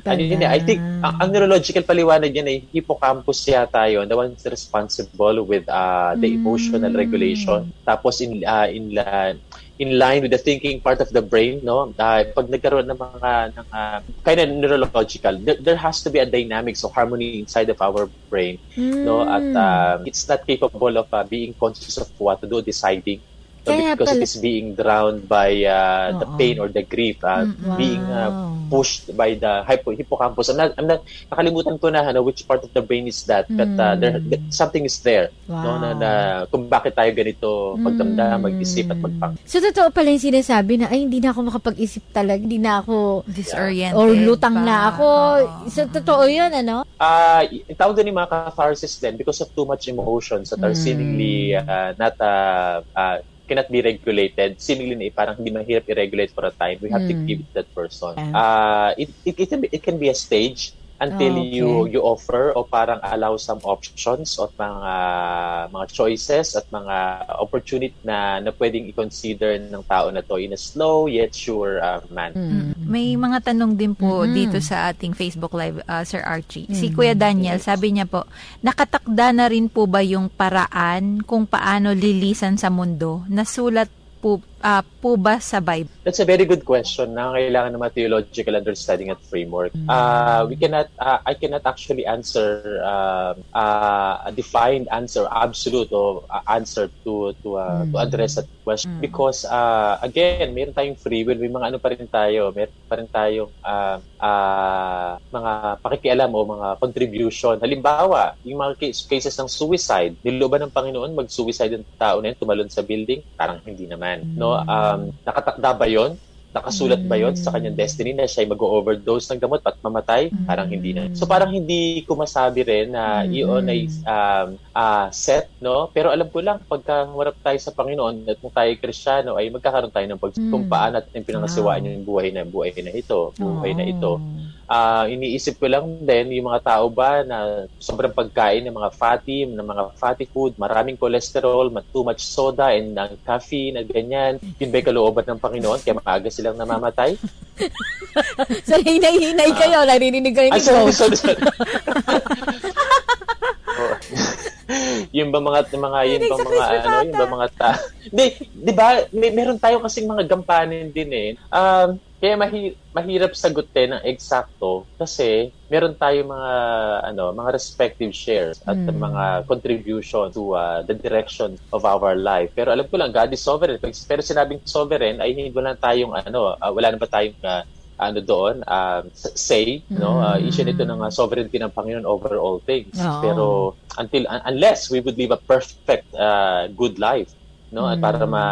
D: ano yun, I think ang, ang neurological paliwanag yan ay hippocampus yata yun, the one responsible with uh, the mm. emotional regulation. Tapos in uh, in uh, in line with the thinking part of the brain, no? Uh, pag nagkaroon ng mga ng uh, kind of neurological, there, there has to be a dynamics of harmony inside of our brain, mm. no? At uh, it's not capable of uh, being conscious of what to do, deciding Kaya because pala. it is being drowned by uh, the pain or the grief, uh, wow. being uh, pushed by the hypo, hippocampus. I'm not, I'm not, nakalimutan ko na ano, which part of the brain is that, mm. but uh, there, mm. something is there. Wow. No, na, na, kung bakit tayo ganito magdamdam, mm. mag-isip at magpang.
A: So, totoo pala yung sinasabi na, ay, hindi na ako makapag-isip talaga, hindi na ako
C: disoriented.
A: Or lutang pa. na ako. Oh. So, totoo yun, ano?
D: Uh, tawag din yung mga catharsis din because of too much emotions that are mm. seemingly uh, not uh, uh, cannot be regulated. Similarly, parang hindi mahirap i-regulate for a time. We have mm. to give it that person. Uh, it, it, it, can be, it can be a stage until oh, okay. you you offer o parang allow some options at mga mga choices at mga opportunity na na pwedeng i-consider ng tao na to in a slow yet sure uh, manner.
C: Mm. May mga tanong din po mm-hmm. dito sa ating Facebook live uh, Sir Archie. Mm-hmm. Si Kuya Daniel, sabi niya po, nakatakda na rin po ba yung paraan kung paano lilisan sa mundo? Nasulat po, uh, po ba sa Bible?
D: That's a very good question na kailangan ng theological understanding at framework. Mm. Uh, we cannot, uh, I cannot actually answer uh, uh, a defined answer, absolute or uh, answer to to uh, mm. to address that question mm. because uh, again, meron tayong free will, may mga ano pa rin tayo, meron pa rin tayong uh, uh, mga pakikialam o mga contribution. Halimbawa, yung mga cases ng suicide, niloban ng Panginoon mag-suicide yung tao na yun, tumalon sa building, parang hindi naman. No, um, nakatakda ba 'yon? Nakasulat ba 'yon sa kanyang destiny na siya ay mag-overdose ng gamot at mamatay? Parang hindi na. So parang hindi ko masabi rin na iyon ay um, uh, set, no? Pero alam ko lang pagka warap tayo sa Panginoon at kung tayo Kristiyano ay magkakaroon tayo ng pag kung paano natin pinangasiwaan yung buhay na buhay na ito, buhay na ito uh, iniisip ko lang din yung mga tao ba na sobrang pagkain ng mga fatty, ng mga fatty food, maraming cholesterol, too much soda and ng caffeine at ganyan. Yun ba'y kalooban ng Panginoon kaya maaga silang namamatay?
A: so, hinay-hinay kayo, uh, narinig kayo ni
D: sorry, sorry, sorry. yung ba mga mga yun ba mga ano yung ba mga ta di di ba may meron tayo kasing mga gampanin din eh um kaya mahi- mahirap sagutin ng eksakto kasi meron tayo mga ano mga respective shares at mm. mga contribution to uh, the direction of our life. Pero alam ko lang God is sovereign. Pero sinabing sovereign ay hindi wala tayong ano uh, wala na ba tayong uh, ano doon uh, say mm. no uh, issue nito ng uh, sovereignty ng Panginoon over all things. Oh. Pero until uh, unless we would live a perfect uh, good life no mm. at para ma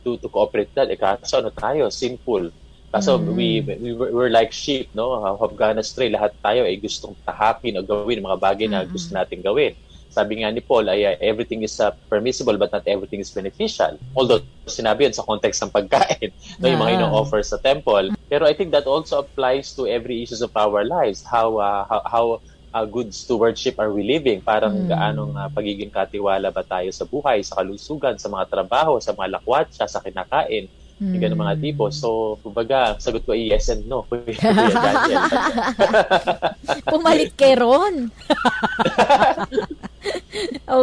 D: to, to cooperate that eh kaso ano tayo sinful Kaso mm. we, we we're like sheep, no? Have gone astray. Lahat tayo ay gustong tahapin o gawin mga bagay na mm. gusto natin gawin. Sabi nga ni Paul ay uh, everything is uh, permissible but not everything is beneficial. Although sinabi yun sa context ng pagkain, no, yung mga ino-offer sa temple. Pero I think that also applies to every issues of our lives. How uh, how, how uh, good stewardship are we living? Parang mm. gaanong uh, pagiging katiwala ba tayo sa buhay, sa kalusugan, sa mga trabaho, sa mga lakwatsa, sa kinakain Mm. Yung ganun mga tipo. So, kumbaga, sagot ko ay yes and no.
A: Pumalit kay Ron.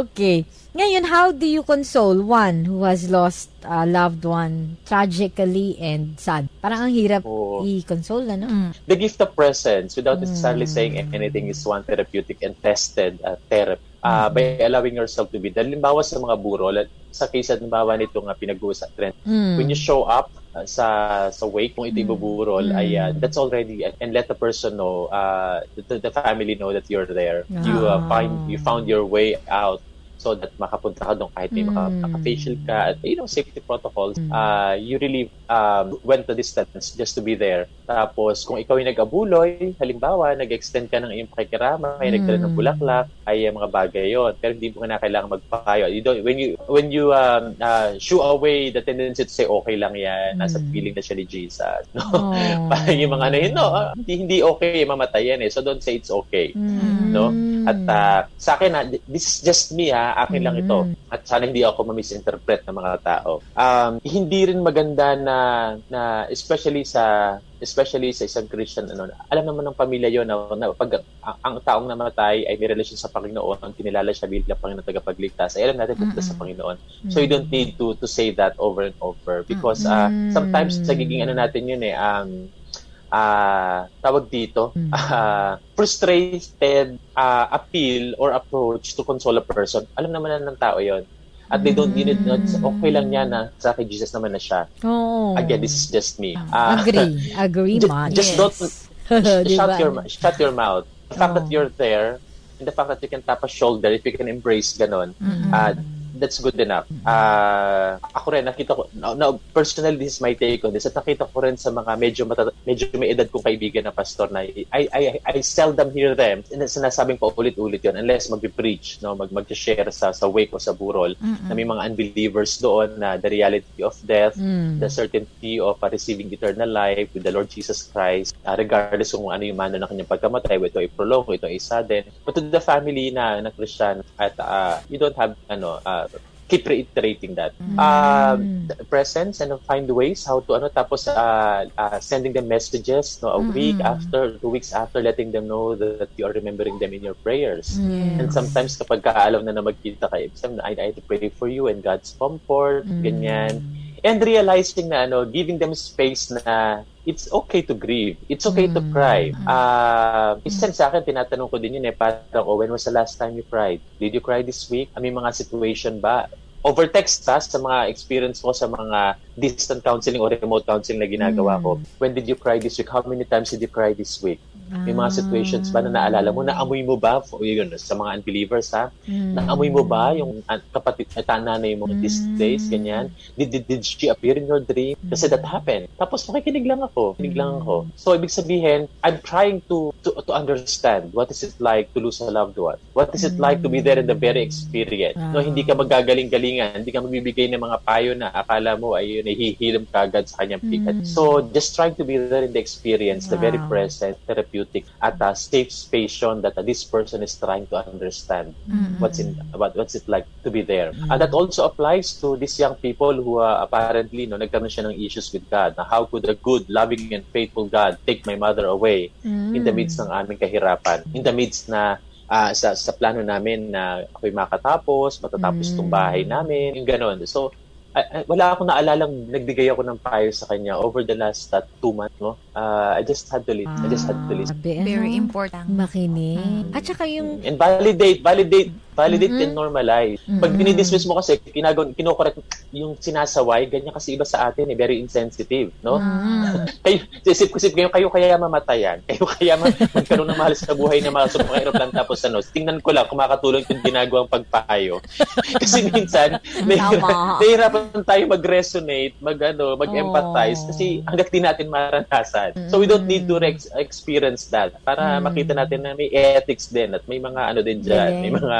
A: okay. Ngayon, how do you console one who has lost a loved one tragically and sad? Parang ang hirap oh. i-console, ano? Mm.
D: The gift of presence without mm. necessarily saying anything is one therapeutic and tested uh, therapy uh, by allowing yourself to be. Halimbawa sa mga burol, sa case halimbawa nito nga pinag-uusap trend, mm. when you show up uh, sa sa wake kung ito ibuburol, mm. ay uh, that's already and let the person know, uh, the, the family know that you're there. Ah. You uh, find you found your way out so that makapunta ka doon kahit may mm. maka-facial ka at you know safety protocols mm. uh, you really um, went the distance just to be there tapos kung ikaw yung nag-abuloy halimbawa nag-extend ka ng iyong pakikiramay mm. nagdala ng bulaklak ay uh, mga bagay yon pero hindi mo na kailangan magpayo you don't, when you when you um, uh, shoo away the tendency to say okay lang yan mm. nasa feeling na siya ni Jesus no oh. parang yung mga ano yun no hindi, hindi okay mamatay yan eh so don't say it's okay mm. no at uh, sa akin ha, this is just me ha akin lang ito. Mm. At sana hindi ako ma-misinterpret ng mga tao. Um, hindi rin maganda na, na especially sa especially sa isang Christian ano alam naman ng pamilya yon na, na pag ang, ang taong namatay ay may relasyon sa Panginoon ang kinilala siya bilang Panginoon tagapagligtas ay alam natin mm-hmm. sa Panginoon. So you don't need to to say that over and over because uh, sometimes nagiging ano natin yun eh um uh, tawag dito, uh, frustrated uh, appeal or approach to console a person. Alam naman na ng tao yon At they don't need it. Okay lang niya na sa akin, Jesus naman na siya. Oh. Again, this is just me.
A: Uh, agree. Agree, man.
D: Just, just yes. don't, shut, your, shut your mouth. The fact oh. that you're there, and the fact that you can tap a shoulder, if you can embrace ganon, mm-hmm. uh, that's good enough. Uh, ako rin, nakita ko, now, now, personally, this is my take on this, at nakita ko rin sa mga medyo, matata- medyo may edad kong kaibigan na pastor na I, I, I seldom hear them, sinasabing pa ulit-ulit yun, unless mag-preach, no? mag mag-share sa, sa wake o sa burol, Mm-mm. na may mga unbelievers doon na the reality of death, mm. the certainty of uh, receiving eternal life with the Lord Jesus Christ, uh, regardless kung ano yung mano ng kanyang pagkamatay, ito ay prolong, ito ay sudden. But to the family na, na Christian, at uh, you don't have ano uh, keep reiterating that. Mm. Uh, presence and find ways how to ano tapos uh, uh, sending them messages no a mm. week after, two weeks after letting them know that you are remembering them in your prayers. Yes. And sometimes kapag kaalam na na magkita kayo, I, I to pray for you and God's comfort, mm. ganyan. And realizing na ano, giving them space na it's okay to grieve. It's okay mm. to cry. Uh, isa sa akin, tinatanong ko din yun eh, parang, oh, when was the last time you cried? Did you cry this week? May mga situation ba? Over text ha, sa mga experience ko sa mga distant counseling or remote counseling na ginagawa mm. ko. When did you cry this week? How many times did you cry this week? May mga situations ba na naalala mo? Naamoy mo ba? Yun, sa mga unbelievers, ha? Mm. Naamoy mo ba yung kapatid at nanay mo mm. these days? Ganyan? Did, did, did she appear in your dream? Kasi that happened. Tapos makikinig lang ako. Kinig lang ako. So, ibig sabihin, I'm trying to, to, to understand what is it like to lose a loved one? What is it like to be there in the very experience? No, hindi ka magagaling-galingan. Hindi ka magbibigay ng mga payo na akala mo ay yun, hihilam ka agad sa kanyang pikat. Mm. So, just trying to be there in the experience, wow. the very present, therapeutic therapeutic at a safe space that uh, this person is trying to understand mm-hmm. what's in what, what's it like to be there. Mm-hmm. And that also applies to these young people who uh, apparently no nagkaroon siya ng issues with God. Na how could a good, loving and faithful God take my mother away mm-hmm. in the midst ng aming kahirapan, in the midst na uh, sa sa plano namin na ako'y makatapos, matatapos mm. tong bahay namin, yung ganon. So, I, I, wala akong naalalang nagbigay ako ng payo sa kanya over the last uh, two months, no? Uh, I just had to listen. Ah, I just had to listen.
C: Very important.
A: Makinig. Mm. At saka yung...
D: And validate, validate Validate mm-hmm. and normalize. Mm-hmm. Pag dinidismiss mo kasi, kinagaw, kinokorek yung sinasaway, ganyan kasi iba sa atin, eh, very insensitive, no? Mm-hmm. kayo, isip-isip kayo, kayo kaya mamatayan. Kayo kaya magkaroon ng mahal sa buhay na mga lang tapos ano, tingnan ko lang, kumakatulong yung ginagawang pagpayo. kasi minsan, nahihirapan tayo mag-resonate, mag, ano, mag-empathize, oh. kasi hanggat di natin maranasan. So we don't need to re- experience that para mm-hmm. makita natin na may ethics din at may mga ano din dyan, yeah. may mga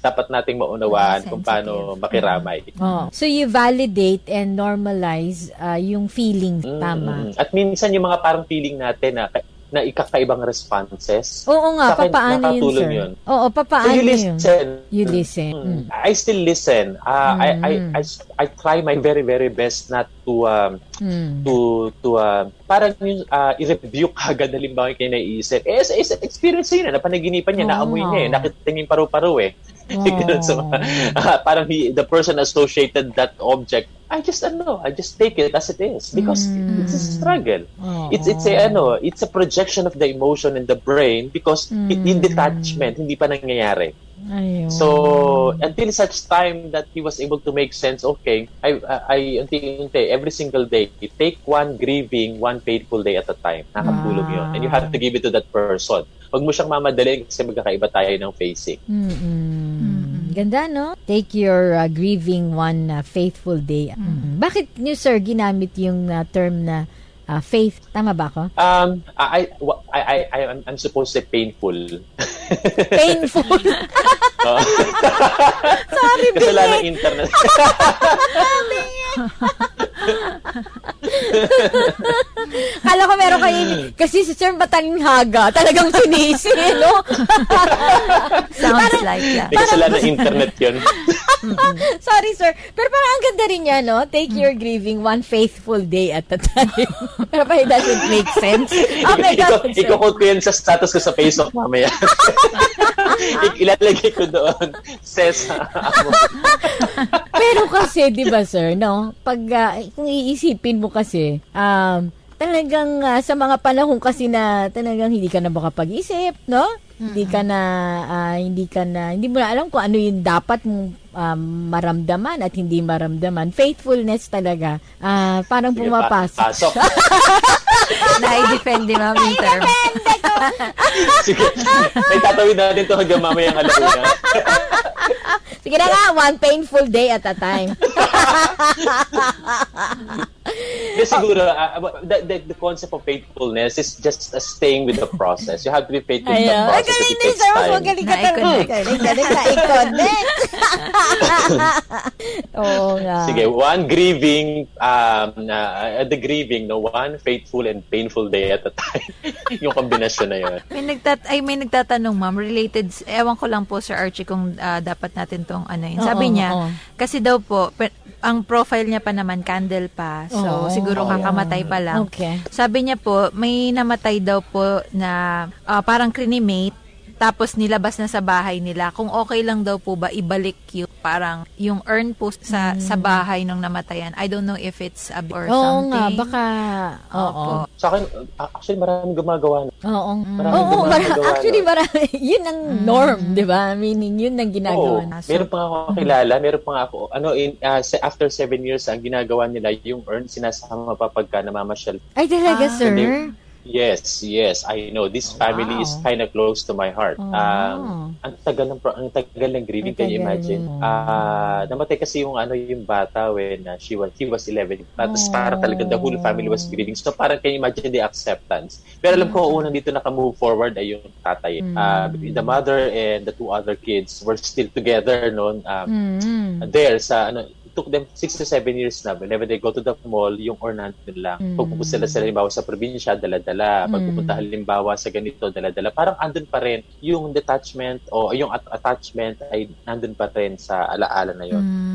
D: dapat nating maunawaan kung paano makiramay.
A: Oh. So you validate and normalize uh, yung feeling, mm-hmm. tama?
D: At minsan yung mga parang feeling natin na na ikakaibang responses.
A: Oo nga, Sa papaano yun, sir? Yun. Oo, papaano so you
D: listen.
A: Yun? You listen.
D: Mm. I still listen. Uh, mm. I, I, I, I try my very, very best not to, um, mm. to, to, uh, parang yung, uh, i-review kagad halimbawa yung kinaiisip. Eh, is, experience yun, na panaginipan niya, oh. naamoy niya eh, nakita niya yung paru-paro eh. So, uh, parang he, the person associated that object I just ano, I just take it as it is because mm. it's a struggle. Oh. It's it's a ano, it's a projection of the emotion in the brain because mm. in detachment hindi pa nangyayari. Ayun. So until such time that he was able to make sense, okay, I I unti-unti every single day, take one grieving, one painful day at a time. Nakatulong wow. 'yon. And you have to give it to that person. Huwag mo siyang mamadali kasi magkakaiba tayo ng facing.
A: Mm-mm. Ganda, no? Take your uh, grieving one uh, faithful day. Mm-hmm. Bakit niyo, sir, ginamit yung uh, term na uh, faith? Tama ba ako?
D: Um, I, I, I, I, I'm supposed to say painful.
A: painful? Sorry,
D: Kasi wala ng internet.
A: Kala ko meron kayo, kasi si Sir Haga, talagang sinisi, no?
C: Sounds parang, like that.
D: Hindi sila na internet yun.
A: Sorry, sir. Pero parang ang ganda rin niya, no? Take your grieving one faithful day at a time. Pero pa it doesn't make sense. Okay,
D: Iko, Iko-quote ko yan sa status ko sa Facebook mamaya. Ilalagay ko doon. Says,
A: Pero kasi, di ba, sir, no? Pag, uh, kung iisipin mo kasi, um, talagang uh, sa mga panahon kasi na talagang hindi ka na makapag-isip, no? Mm-hmm. Hindi ka na uh, hindi ka na hindi mo na alam kung ano yung dapat mong um, maramdaman at hindi maramdaman. Faithfulness talaga. Uh, parang pumapasok.
D: Pasok.
C: Na-defend din ma'am yung term.
D: Sige. May tatawid natin to hanggang mamayang alauna.
A: Sige na nga, one painful day at a time.
D: Siguro, uh, the, the, the concept of faithfulness is just uh, staying with the process. You have to be faithful to the process. Ay, galing
A: din, sir. Magaling ka talaga. Galing, galing ka. I-connect. Oo nga.
D: Sige, one grieving, um, uh, the grieving, no, one faithful and painful day at a time. yung kombinasyon na yun.
C: May, nagtat ay, may nagtatanong, ma'am, related, ewan ko lang po, Sir Archie, kung uh, dapat natin tong ano yun. Sabi oo, niya, oo. kasi daw po, ang profile niya pa naman, candle pa. So, oh, siguro oh, kakamatay pa lang.
A: Okay.
C: Sabi niya po, may namatay daw po na uh, parang crinimate tapos nilabas na sa bahay nila. Kung okay lang daw po ba ibalik yung parang yung urn po sa mm. sa bahay ng namatayan. I don't know if it's a or
A: oo
C: something.
A: nga, baka oo.
D: Sa akin actually maraming gumagawa.
A: Oo. Maraming oo, gumagawa. Mara- actually marami. Yun ang mm. norm, 'di ba? Meaning yun ang ginagawa.
D: Oo. So, meron pa ako kilala, meron pa ako ano in uh, after seven years ang ginagawa nila yung urn sinasama pa pagka namamasyal.
A: Ay talaga, ah. sir? They,
D: Yes, yes, I know. This family wow. is kind of close to my heart. Oh. Um, ang tagal ng ang tagal ng grieving, can you imagine? Ah, uh, namatay kasi yung ano yung bata when uh, she was he was 11. Tapos oh. parang talaga the whole family was grieving. So parang can you imagine the acceptance? Pero alam ko unang dito naka-move forward ay yung tatay. Mm. Uh, the mother and the two other kids were still together noon um, mm. there sa ano took them 6 to 7 years na. Whenever they go to the mall, yung ornament lang. Mm. Pag pupunta sila, sila halimbawa sa probinsya, dala-dala. Pag mm. halimbawa sa ganito, dala-dala. Parang andun pa rin yung detachment o yung at- attachment ay nandun pa rin sa alaala na yun.
A: Mm.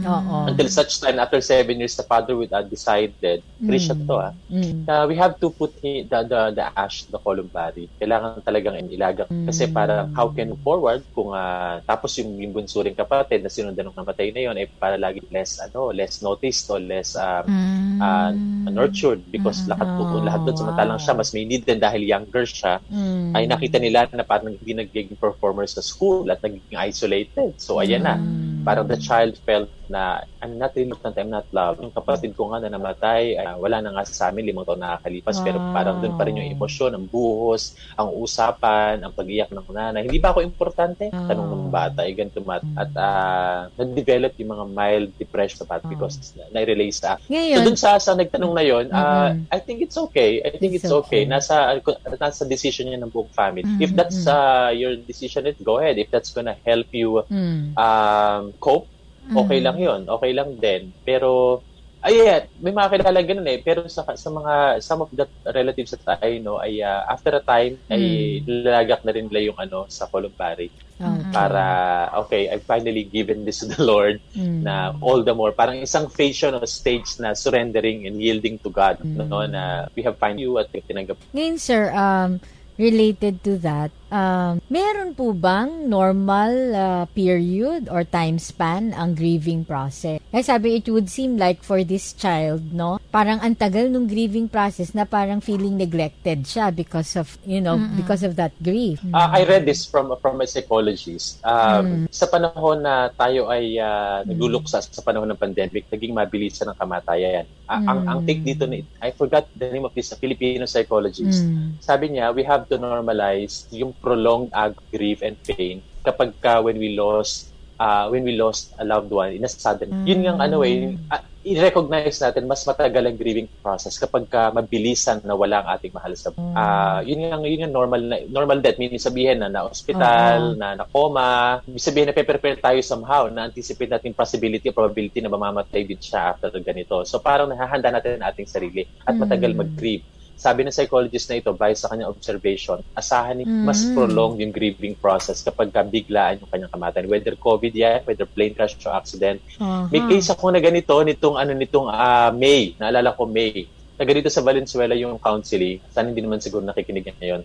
D: Until such time, after 7 years, the father would uh, decided, mm. Christian to ah, mm. uh, we have to put the, the, the ash, the columbary. Kailangan talagang ilagang. Mm. Kasi para how can forward kung uh, tapos yung, yung bunsuring kapatid na sinundan ng namatay na yun, eh para lagi less ano, less noticed o less um, mm. uh, nurtured because mm. lahat po, oh, lahat doon samantalang wow. siya mas may need din dahil younger siya mm. ay nakita nila na parang hindi nagiging performer sa school at nagiging isolated. So ayan mm. na. Parang the child felt na I'm not really loved, I'm not loved. Yung kapatid ko nga na namatay, uh, wala na nga sa amin, limang taon nakakalipas, wow. pero parang doon pa rin yung emosyon, ang buhos, ang usapan, ang pag-iyak ng nanay. Hindi ba ako importante? Oh. Tanong ng bata, eh, ganito mat. At uh, nag-develop yung mga mild depression sa bata oh. because na-relate sa
A: Ngayon,
D: So dun sa, sa nagtanong na yon, uh, mm-hmm. I think it's okay. I think it's, it's okay. okay. Nasa nasa decision niya ng buong family. Mm-hmm. If that's uh, your decision, go ahead. If that's gonna help you mm. um, cope okay lang mm. yun. Okay lang din. Pero, ay, may mga kilala ganun eh. Pero sa, sa mga, some of the relatives that I know, ay uh, after a time, mm. ay lalagak na rin nila yung ano, sa columbary. Okay. Para, okay, I finally given this to the Lord mm. na all the more, parang isang phase yun o stage na surrendering and yielding to God. Mm. No, na we have find you at tinanggap.
A: Ngayon, sir, um, related to that, Um, meron po bang normal uh, period or time span ang grieving process? Kasi sabi, it would seem like for this child, no? Parang ang tagal nung grieving process na parang feeling neglected siya because of, you know, Mm-mm. because of that grief.
D: Uh, I read this from from a psychologist. Um, mm. Sa panahon na tayo ay uh, nagluluksa sa panahon ng pandemic, naging mabilisan ang kamatayan. Uh, mm. ang, ang take dito, ni, I forgot the name of this Filipino psychologist. Mm. Sabi niya, we have to normalize yung prolonged ag grief and pain kapag ka when we lost uh, when we lost a loved one in a sudden. Mm. Yun nga ano eh, uh, i-recognize natin mas matagal ang grieving process kapag ka mabilisan na wala ang ating mahal sa uh, yun nga yun yung normal na, normal death meaning sabihin na na hospital, uh-huh. na na coma, sabihin na prepare tayo somehow na anticipate natin possibility or probability na mamamatay din siya after ganito. So parang nahahanda natin ang ating sarili at matagal mag-grieve sabi ng psychologist na ito, based sa kanyang observation, asahan ni mm. mas prolonged yung grieving process kapag biglaan yung kanyang kamatayan. Whether COVID yan, whether plane crash o accident. Uh-huh. May case ako na ganito nitong, ano, nitong uh, May. Naalala ko May. Taga dito sa Valenzuela yung counseling. Sana hindi naman siguro nakikinig niya ngayon.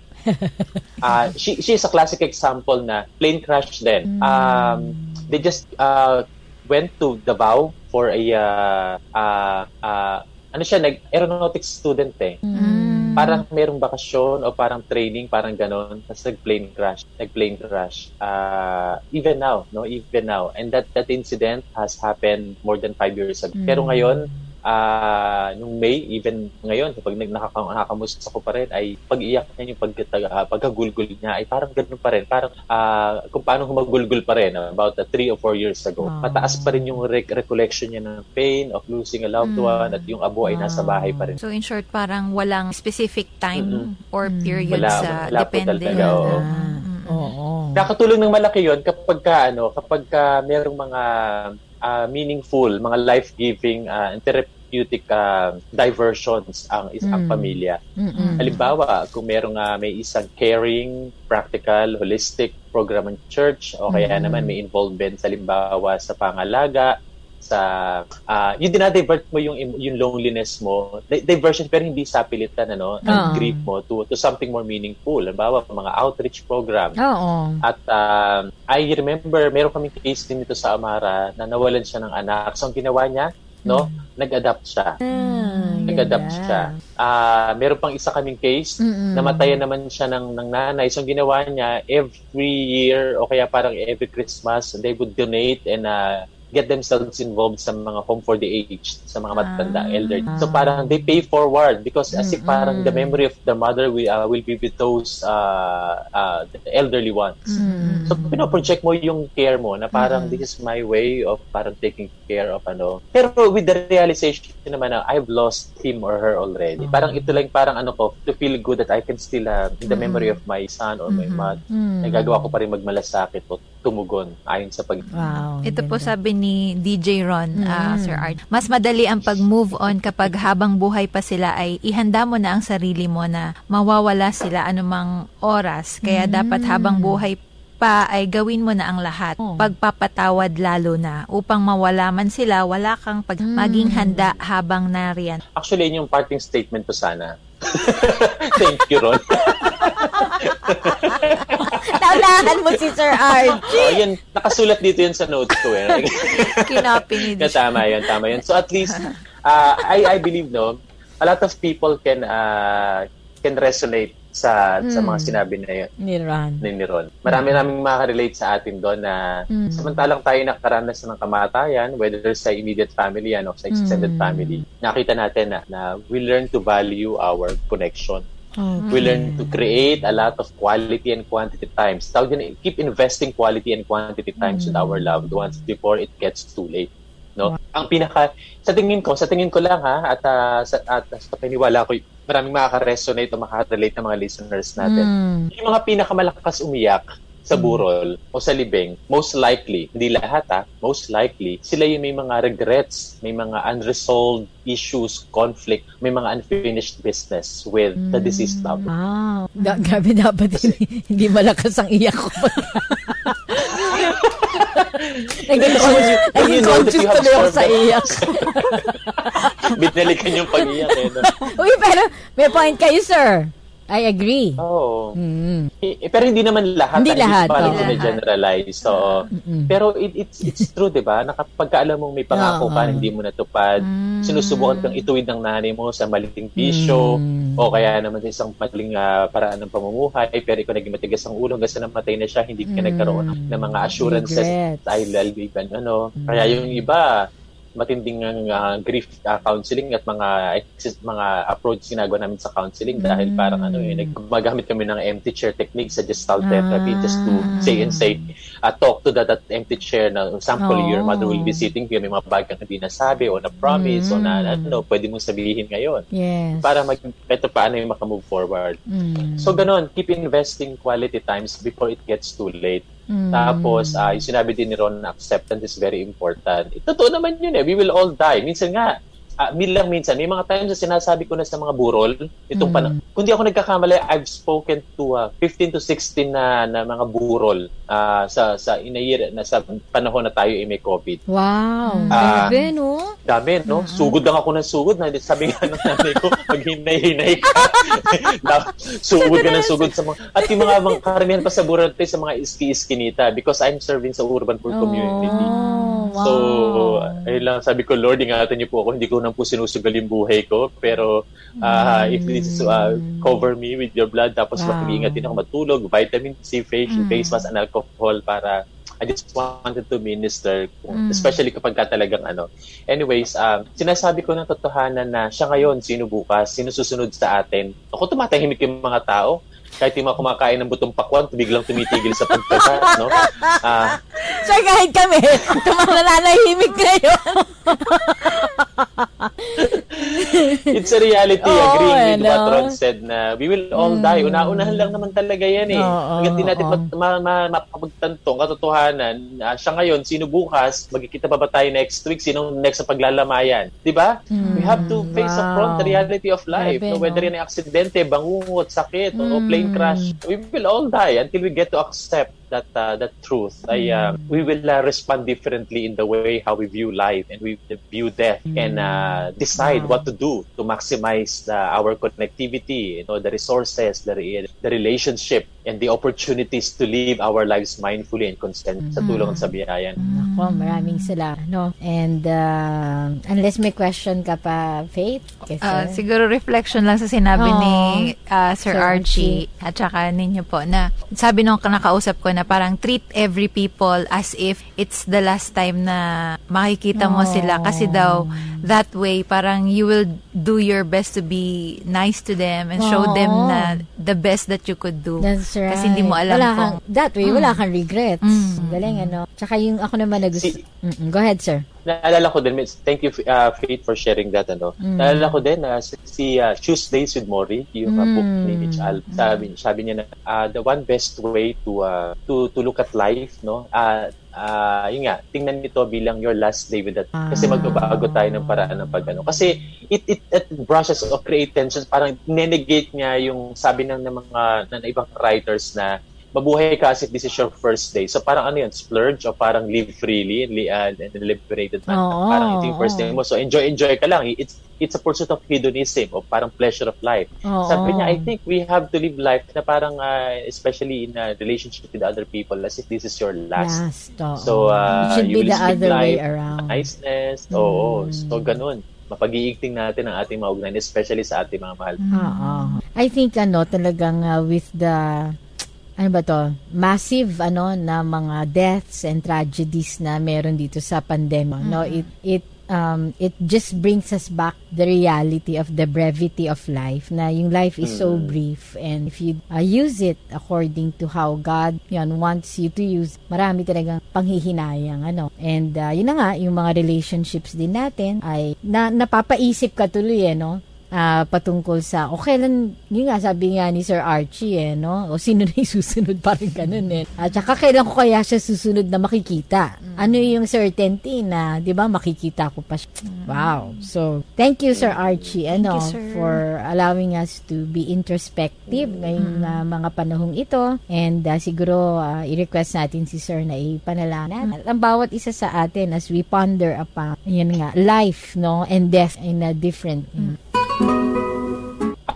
D: uh, she, she is a classic example na plane crash din. Mm. Um, they just uh, went to Davao for a uh, uh, uh, ano siya, nag aeronautics student eh. Mm. Parang merong bakasyon o parang training, parang ganon. Tapos nag-plane crash. Nag-plane crash. Uh, even now, no? Even now. And that that incident has happened more than five years ago. Mm. Pero ngayon, uh, nung May, even ngayon, kapag nakakamusta ko pa rin, ay pag-iyak niya yung pagkataga, uh, pagkagulgul niya, ay parang ganun pa rin. Parang uh, kung paano humagulgul pa rin, uh, about uh, three or four years ago. Wow. Mataas pa rin yung rec- recollection niya ng pain of losing a loved mm. one at yung abo wow. ay nasa bahay pa rin.
C: So in short, parang walang specific time mm-hmm. or period wala, sa wala depende. Talaga, oo.
D: Oo. Nakatulong ng malaki yon kapag ka, ano, kapag ka merong mga uh, meaningful, mga life-giving uh, and therapeutic uh, diversions ang isang mm. pamilya. Mm-mm. Halimbawa, kung merong uh, may isang caring, practical, holistic program ng church o kaya mm-hmm. naman may involvement sa limbawa sa pangalaga, sa uh, yung dinadivert mo yung yung loneliness mo diversion pero hindi sa pilitan ano ang grief mo to to something more meaningful halimbawa mga outreach program
A: Oo.
D: at uh, I remember meron kaming case din dito sa Amara na nawalan siya ng anak so ang ginawa niya no mm. nag-adapt siya
A: ah,
D: nag-adapt ganda. siya uh, meron pang isa kaming case Mm-mm. namatayan naman siya ng, ng nanay so ang ginawa niya every year o kaya parang every Christmas they would donate and uh, get themselves involved sa mga home for the aged, sa mga matanda, ah. elderly. So parang they pay forward because as if parang the memory of the mother will, uh, will be with those uh, uh, the elderly ones.
A: Mm.
D: So pino-project mo yung care mo na parang mm. this is my way of parang taking care of ano. Pero with the realization naman na I've lost him or her already. Mm. Parang ito lang parang ano ko to feel good that I can still uh, in the memory of my son or my mm-hmm. mother. Mm. Nagagawa ko pa rin magmalasakit o tumugon ayon sa pag
C: Wow. Ito po sabi ni DJ Ron, mm. uh, Sir Art. Mas madali ang pag-move on kapag habang buhay pa sila ay ihanda mo na ang sarili mo na mawawala sila anumang oras. Kaya mm. dapat habang buhay pa ay gawin mo na ang lahat. Oh. Pagpapatawad lalo na upang mawala man sila, wala kang pag mm. maging handa habang nariyan.
D: Actually, yung parting statement to sana. Thank you, Ron.
A: Naunahan mo si Sir Archie.
D: Oh, yun, nakasulat dito yun sa notes ko. Eh.
C: Kinopy ni
D: Tama yun, tama yun. So at least, uh, I, I believe, no, a lot of people can uh, can resonate sa mm. sa mga hmm. sinabi na yun.
A: Ni Ron.
D: Ni, ni Ron. Marami mm. naming makaka-relate sa atin doon na mm. samantalang tayo nakaranas ng kamatayan, whether sa immediate family ano, sa extended mm. family, nakita natin na, na we learn to value our connection Okay. We learn to create a lot of quality and quantity times. Tawag din, keep investing quality and quantity times mm. with our loved ones before it gets too late. No? Wow. Ang pinaka sa tingin ko, sa tingin ko lang ha at uh, sa at sa paniniwala ko, maraming makaka-resonate o makaka-relate ng mga listeners natin. Mm. Yung mga pinakamalakas umiyak sa hmm. burol o sa libing, most likely, hindi lahat ha, most likely, sila yung may mga regrets, may mga unresolved issues, conflict, may mga unfinished business with mm. the deceased loved one.
A: Wow. Da- gabi dapat hindi, hindi malakas ang iyak ko. Naging conscious tuloy ako sa iyak.
D: Binalikan yung pag-iyak eh. No?
A: Uy, pero may point kayo, sir. I agree.
D: Oo.
A: Mm.
D: Eh, pero hindi naman lahat.
A: Hindi lahat.
D: Hindi oh. generalize. So, mm-hmm. Pero it, it's it's true, di ba? Na kapag alam mong may pangako ka, hindi mo natupad, mm. sinusubukan kang ituwid ng nanay mo sa maling bisyo, mm. o kaya naman sa isang maling uh, paraan ng pamumuhay, pero ikaw naging matigas ang ulo kasi namatay na siya, hindi ka mm. nagkaroon ng mga assurances. Regret. I'll, I'll be, ano. Mm. Kaya yung iba, matinding uh, grief uh, counseling at mga mga approach ginagawa namin sa counseling mm. dahil parang ano yun, eh, gumagamit kami ng empty chair technique sa gestalt therapy just to ah. say and say uh, talk to that, that empty chair na sample oh. your mother will be sitting here may mga bag kang hindi nasabi o na promise mm. o na ano pwede mong sabihin ngayon
A: yes.
D: para mag ito paano yung makamove forward
A: mm.
D: so ganun keep investing quality times before it gets too late Mm. Tapos, uh, yung sinabi din ni Ron na acceptance is very important. Eh, totoo naman yun eh. We will all die. Minsan nga, uh, lang minsan, may mga times na sinasabi ko na sa mga burol, itong mm. panahon. Kung di ako nagkakamali, I've spoken to uh, ah, 15 to 16 na, na mga burol uh, sa sa in a year, na sa panahon na tayo ay may COVID.
A: Wow! Uh, no?
D: Dami, no? Mm-hmm. Sugod lang ako ng sugod. Na, sabi nga ng nanay ko, pag hinay-hinay ka, sugod ka ng sugod sa mga... At yung mga, mga karamihan pa sa burol sa mga iski-iskinita because I'm serving sa urban poor community.
A: Oh, wow.
D: So, ayun lang, sabi ko, Lord, ingatan niyo po ako. Hindi ko nang po sinusugal yung buhay ko. Pero uh, mm. if this is, uh, cover me with your blood, tapos wow. mag-iingat din ako matulog, vitamin C, face, mm. face mask, and alcohol para I just wanted to minister, mm. especially kapag ka talagang ano. Anyways, um, sinasabi ko ng totohanan na siya ngayon, sino bukas, sino susunod sa atin. Ako tumatahimik yung mga tao kahit yung mga kumakain ng butong pakwan, biglang tumitigil sa pagkagat, no?
A: Uh, Sir, kahit kami, tumananahimik ngayon.
D: It's a reality, oh, agreeing with ano? what Ron said na we will all mm. die. Una-unahan lang naman talaga yan eh. Oh, Hanggang di natin oh. ma- ma- mapapagtantong katotohanan, uh, siya ngayon, sino bukas, magkikita pa ba tayo next week, sino next sa paglalamayan? Di ba? Mm, we have to face wow. upfront the reality of life. Grabe, no? Whether no? yan ay aksidente, bangungot, sakit, mm. o plane crash, mm. we will all die until we get to accept that uh, that truth I uh, we will uh, respond differently in the way how we view life and we view death and uh, decide wow. what to do to maximize the, our connectivity you know the resources the the relationship and the opportunities to live our lives mindfully and consent mm-hmm. sa tulong sa biyayan.
A: Ako, maraming salamat. No? And uh, unless may question ka pa, Faith?
C: Kasi, uh, siguro reflection lang sa sinabi oh, ni uh, Sir, Sir Archie, Archie at saka ninyo po na sabi nung nakausap ko na parang treat every people as if it's the last time na makikita mo oh. sila kasi daw that way parang you will do your best to be nice to them and show oh. them na the best that you could do.
A: That's right.
C: Kasi hindi mo alam
A: wala
C: kung...
A: Kang, that way, mm. wala kang regrets. Mm. Galing, ano? Tsaka yung ako naman na gusto... Si, go ahead, sir.
D: Naalala ko din, thank you, uh, Faith, for sharing that. Ano. Mm. Naalala ko din na uh, si uh, Tuesdays with Mori, yung uh, book ni mm. Mitch Al, sabi, sabi niya na uh, the one best way to uh, to to look at life, no? Uh, uh, yun nga, tingnan nito bilang your last day with that. Kasi magbabago tayo ng paraan ng pagano. Kasi it, it, it brushes or create tensions, parang nenegate niya yung sabi ng, ng mga ng ibang writers na mabuhay ka as if this is your first day. So parang ano yun, splurge o parang live freely and, uh, and liberated man. Oh, parang ito yung first day mo. So enjoy, enjoy ka lang. It's it's a pursuit of hedonism o parang pleasure of life. Oh, Sabi niya, I think we have to live life na parang, uh, especially in a relationship with other people, as if this is your last. last oh, so, uh,
A: It should you be the other life, way around.
D: Niceness. Mm. Oo. So, ganun mapag-iigting natin ang ating mga ugnayan, especially sa ating mga mahal.
A: Oo. I think ano talagang uh, with the ano ba to, massive ano na mga deaths and tragedies na meron dito sa pandemic. Mm-hmm. No, it it um it just brings us back the reality of the brevity of life na yung life is so mm-hmm. brief and if you uh, use it according to how God yun, wants you to use marami talagang panghihinayang ano and uh, yun na nga yung mga relationships din natin ay na, napapaisip ka tuloy eh no uh, patungkol sa, o kailan, yun nga, sabi nga ni Sir Archie, eh, no? O sino na yung susunod, parang ganun, eh. At saka kailan ko kaya siya susunod na makikita? Mm. Ano yung certainty na, di ba, makikita ko pa siya. Mm. Wow. So, thank you, Sir Archie, ano, you, sir. for allowing us to be introspective mm. ngayong uh, mga panahong ito. And uh, siguro, uh, i-request natin si Sir na ipanalangin. Mm. Ang bawat isa sa atin as we ponder upon, yun nga, life, no, and death in a different mm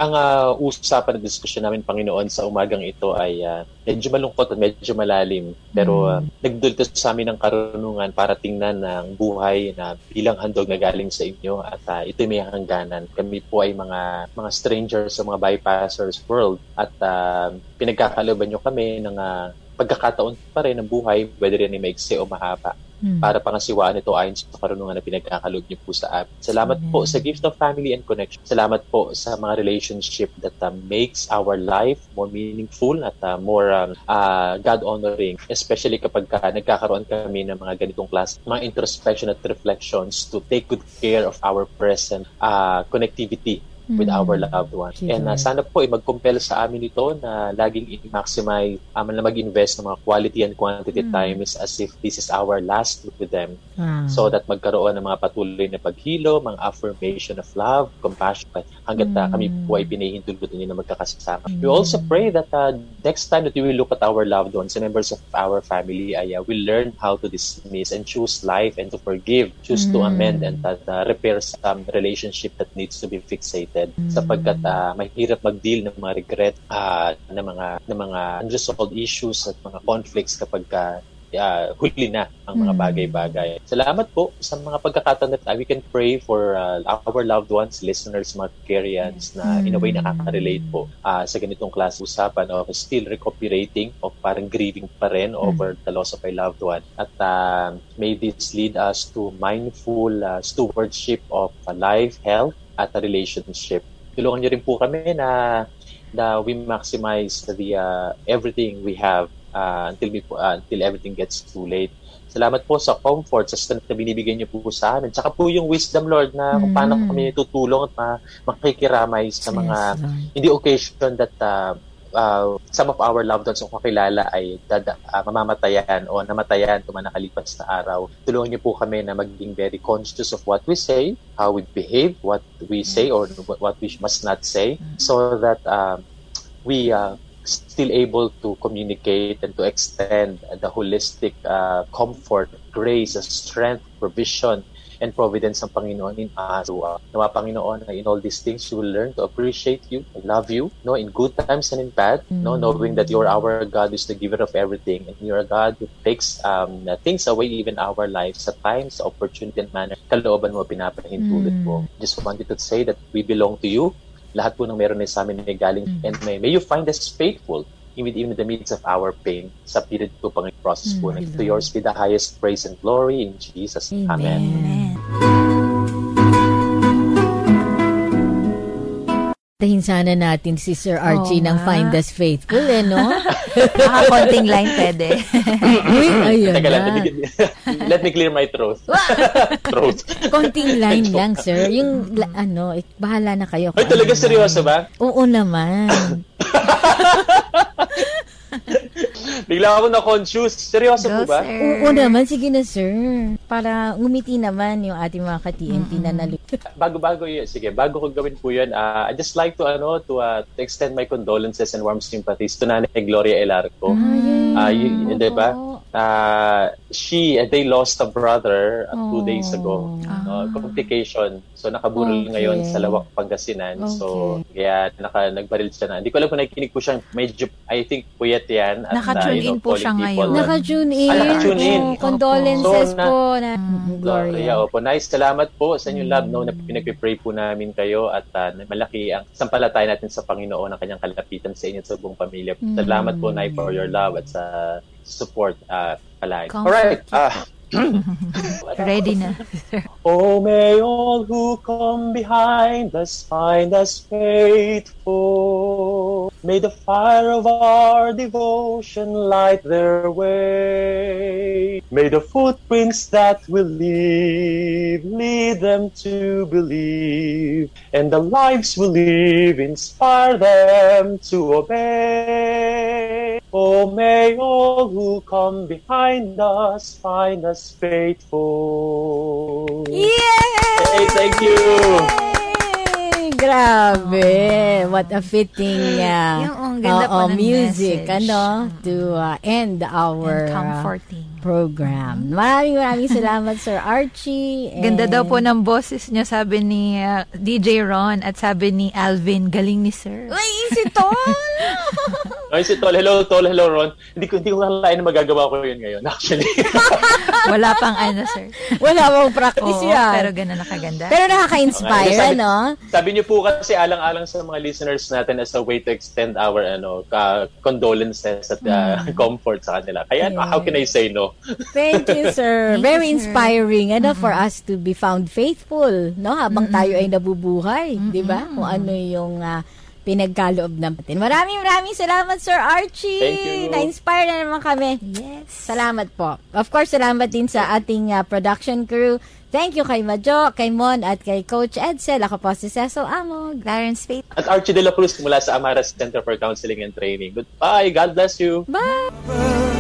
D: ang uh, usapan at diskusyon namin, Panginoon, sa umagang ito ay uh, medyo malungkot at medyo malalim. Pero uh, nagdulto sa amin ng karunungan para tingnan ang buhay na bilang handog na galing sa inyo at uh, ito'y may hangganan. Kami po ay mga mga strangers sa mga bypassers world at uh, pinagkakaloban nyo kami ng uh, pagkakataon pa rin ng buhay, whether yan ay maigsi o mahaba hmm. para pangasiwaan ito ayon sa karunungan na pinagkakalog niyo po sa amin. Salamat Amen. po sa gift of family and connection. Salamat po sa mga relationship that uh, makes our life more meaningful at uh, more um, uh, God-honoring, especially kapag ka, nagkakaroon kami ng mga ganitong class, mga introspection at reflections to take good care of our present uh, connectivity with mm. our loved ones. Sure. And uh, sana po ay mag-compel sa amin ito na laging i-maximize, um, na mag-invest ng mga quality and quantity mm. times as if this is our last with them. Mm. So that magkaroon ng mga patuloy na paghilo, mga affirmation of love, compassion, hanggat uh, kami po ay pinahihintulot ninyo na magkakasama. Mm. We also pray that uh, next time that we will look at our loved ones, the members of our family, ay uh, will learn how to dismiss and choose life and to forgive, choose mm. to amend and uh, repair some relationship that needs to be fixated mm. sapagkat uh, mahirap mag-deal ng mga regret uh, ng mga ng mga unresolved issues at mga conflicts kapag ka uh, huli na ang mga mm. bagay-bagay. Salamat po sa mga pagkakataon uh, we can pray for uh, our loved ones, listeners, mga Karians na in a way nakaka-relate po uh, sa ganitong klase usapan of still recuperating of parang grieving pa rin over the loss of a loved one. At uh, may this lead us to mindful uh, stewardship of a life, health, at a relationship. Tulungan niyo rin po kami na na we maximize the uh, everything we have uh, until we, uh, until everything gets too late. Salamat po sa comfort, sa strength na binibigay niyo po sa amin. Tsaka po yung wisdom, Lord, na kung paano mm. kami tutulong at ma- makikiramay sa mga, yes, hindi occasion that uh, uh, some of our loved ones o kakilala ay dada, uh, mamamatayan o namatayan tuman nakalipas na araw. Tulungan niyo po kami na maging very conscious of what we say, how we behave, what we say or what we must not say, so that uh, we uh, still able to communicate and to extend the holistic uh, comfort, grace, strength, provision, and providence ng Panginoon in uh, nawa Panginoon, in all these things, you will learn to appreciate you, love you, no, in good times and in bad, mm-hmm. no, knowing that you're our God is the giver of everything, and you're a God who takes um, things away even our lives at times, opportunity and manner, kalooban mo, pinapahintulot mm-hmm. mo. Just wanted to say that we belong to you, lahat po ng meron sa amin ay galing mm. and may, may you find us faithful even even in the midst of our pain sa period po pang process mm, po to yours be the highest praise and glory in Jesus. Amen, Amen.
A: Tahin sana natin si Sir Archie oh, ng Find Us Faithful, eh, no?
C: Nakakonting line pwede.
A: Uy, ayun Teka
D: lang, let me, let me clear my throat. throat.
A: Konting line lang, sir. Yung, ano, eh, bahala na kayo.
D: Ay, talaga ano seryoso ba?
A: Oo naman.
D: Bigla ako na-confuse. Seryoso Go, po ba?
A: Sir. Oo naman. Sige na, sir. Para ngumiti naman yung ating mga ka-TNT mm-hmm. na nalit.
D: Bago-bago yun. Sige, bago ko gawin po yun, uh, I just like to, ano, to, uh, to extend my condolences and warm sympathies to Nanay Gloria Elarco. Mm-hmm. Uh, y- y- diba? Uh, she, uh, they lost a brother uh, two days ago. Uh, complication. So, nakaburol okay. ngayon sa Lawak, Pangasinan. Okay. So, kaya naka, nagbaril siya na. Hindi ko alam kung nakikinig po siya. Medyo, I think, puyat yan.
C: At, Naka-tune uh, in po siya ngayon.
A: Naka-tune in. Ah,
D: naka-tune in.
A: Oh, condolences so, na, po. Na,
D: mm, Gloria. Yeah, opo. Nice. Salamat po sa inyong love. No, na pinag-pray po namin kayo at uh, malaki ang sampalatay natin sa Panginoon ang kanyang kalapitan sa inyo at sa buong pamilya. Mm. Salamat po, Nay, for your love at sa support uh, palagi. Comfort. Alright. Uh, Mm-hmm.
C: Ready na.
D: oh, may all who come behind us find us faithful. May the fire of our devotion light their way. May the footprints that will leave lead them to believe. And the lives we live inspire them to obey. Oh, may all who come behind us find us faithful.
A: Yay!
D: Hey, thank you!
A: Grabe. What a fitting uh,
C: yung, ganda uh,
A: uh, music
C: message.
A: ano to uh, end our
C: And comforting.
A: Uh, program. Maraming maraming salamat Sir Archie.
C: And... Ganda daw po ng boses niya sabi ni uh, DJ Ron at sabi ni Alvin, galing ni Sir.
A: Ay, si Tol!
D: Ay, si Tol. Hello, Tol. Hello, Ron. Hindi ko, hindi ko kalain na magagawa ko yun ngayon, actually.
C: Wala pang ano, sir.
A: Wala pang practice Oo, yan.
C: Pero gano'n nakaganda.
A: Pero nakaka-inspire, okay. ano?
D: Sabi niyo po kasi alang-alang sa mga listeners natin as a way to extend our ano uh, condolences at uh, mm. comfort sa kanila. Kaya yeah. how can I say no?
A: Thank you, sir. Thank Very you, sir. inspiring ano mm-hmm. for us to be found faithful, no? Habang mm-hmm. tayo ay nabubuhay, mm-hmm. 'di ba? Kung ano yung uh, pinagkaloob natin. Maraming maraming salamat, Sir Archie.
D: Thank you.
A: Na-inspire na naman kami.
C: Yes.
A: Salamat po. Of course, salamat din sa ating uh, production crew. Thank you kay Majo, kay Mon, at kay Coach Edsel. Ako po si Cecil Amo, Clarence Faith.
D: At Archie De La Cruz mula sa Amaras Center for Counseling and Training. Goodbye. God bless you.
A: Bye.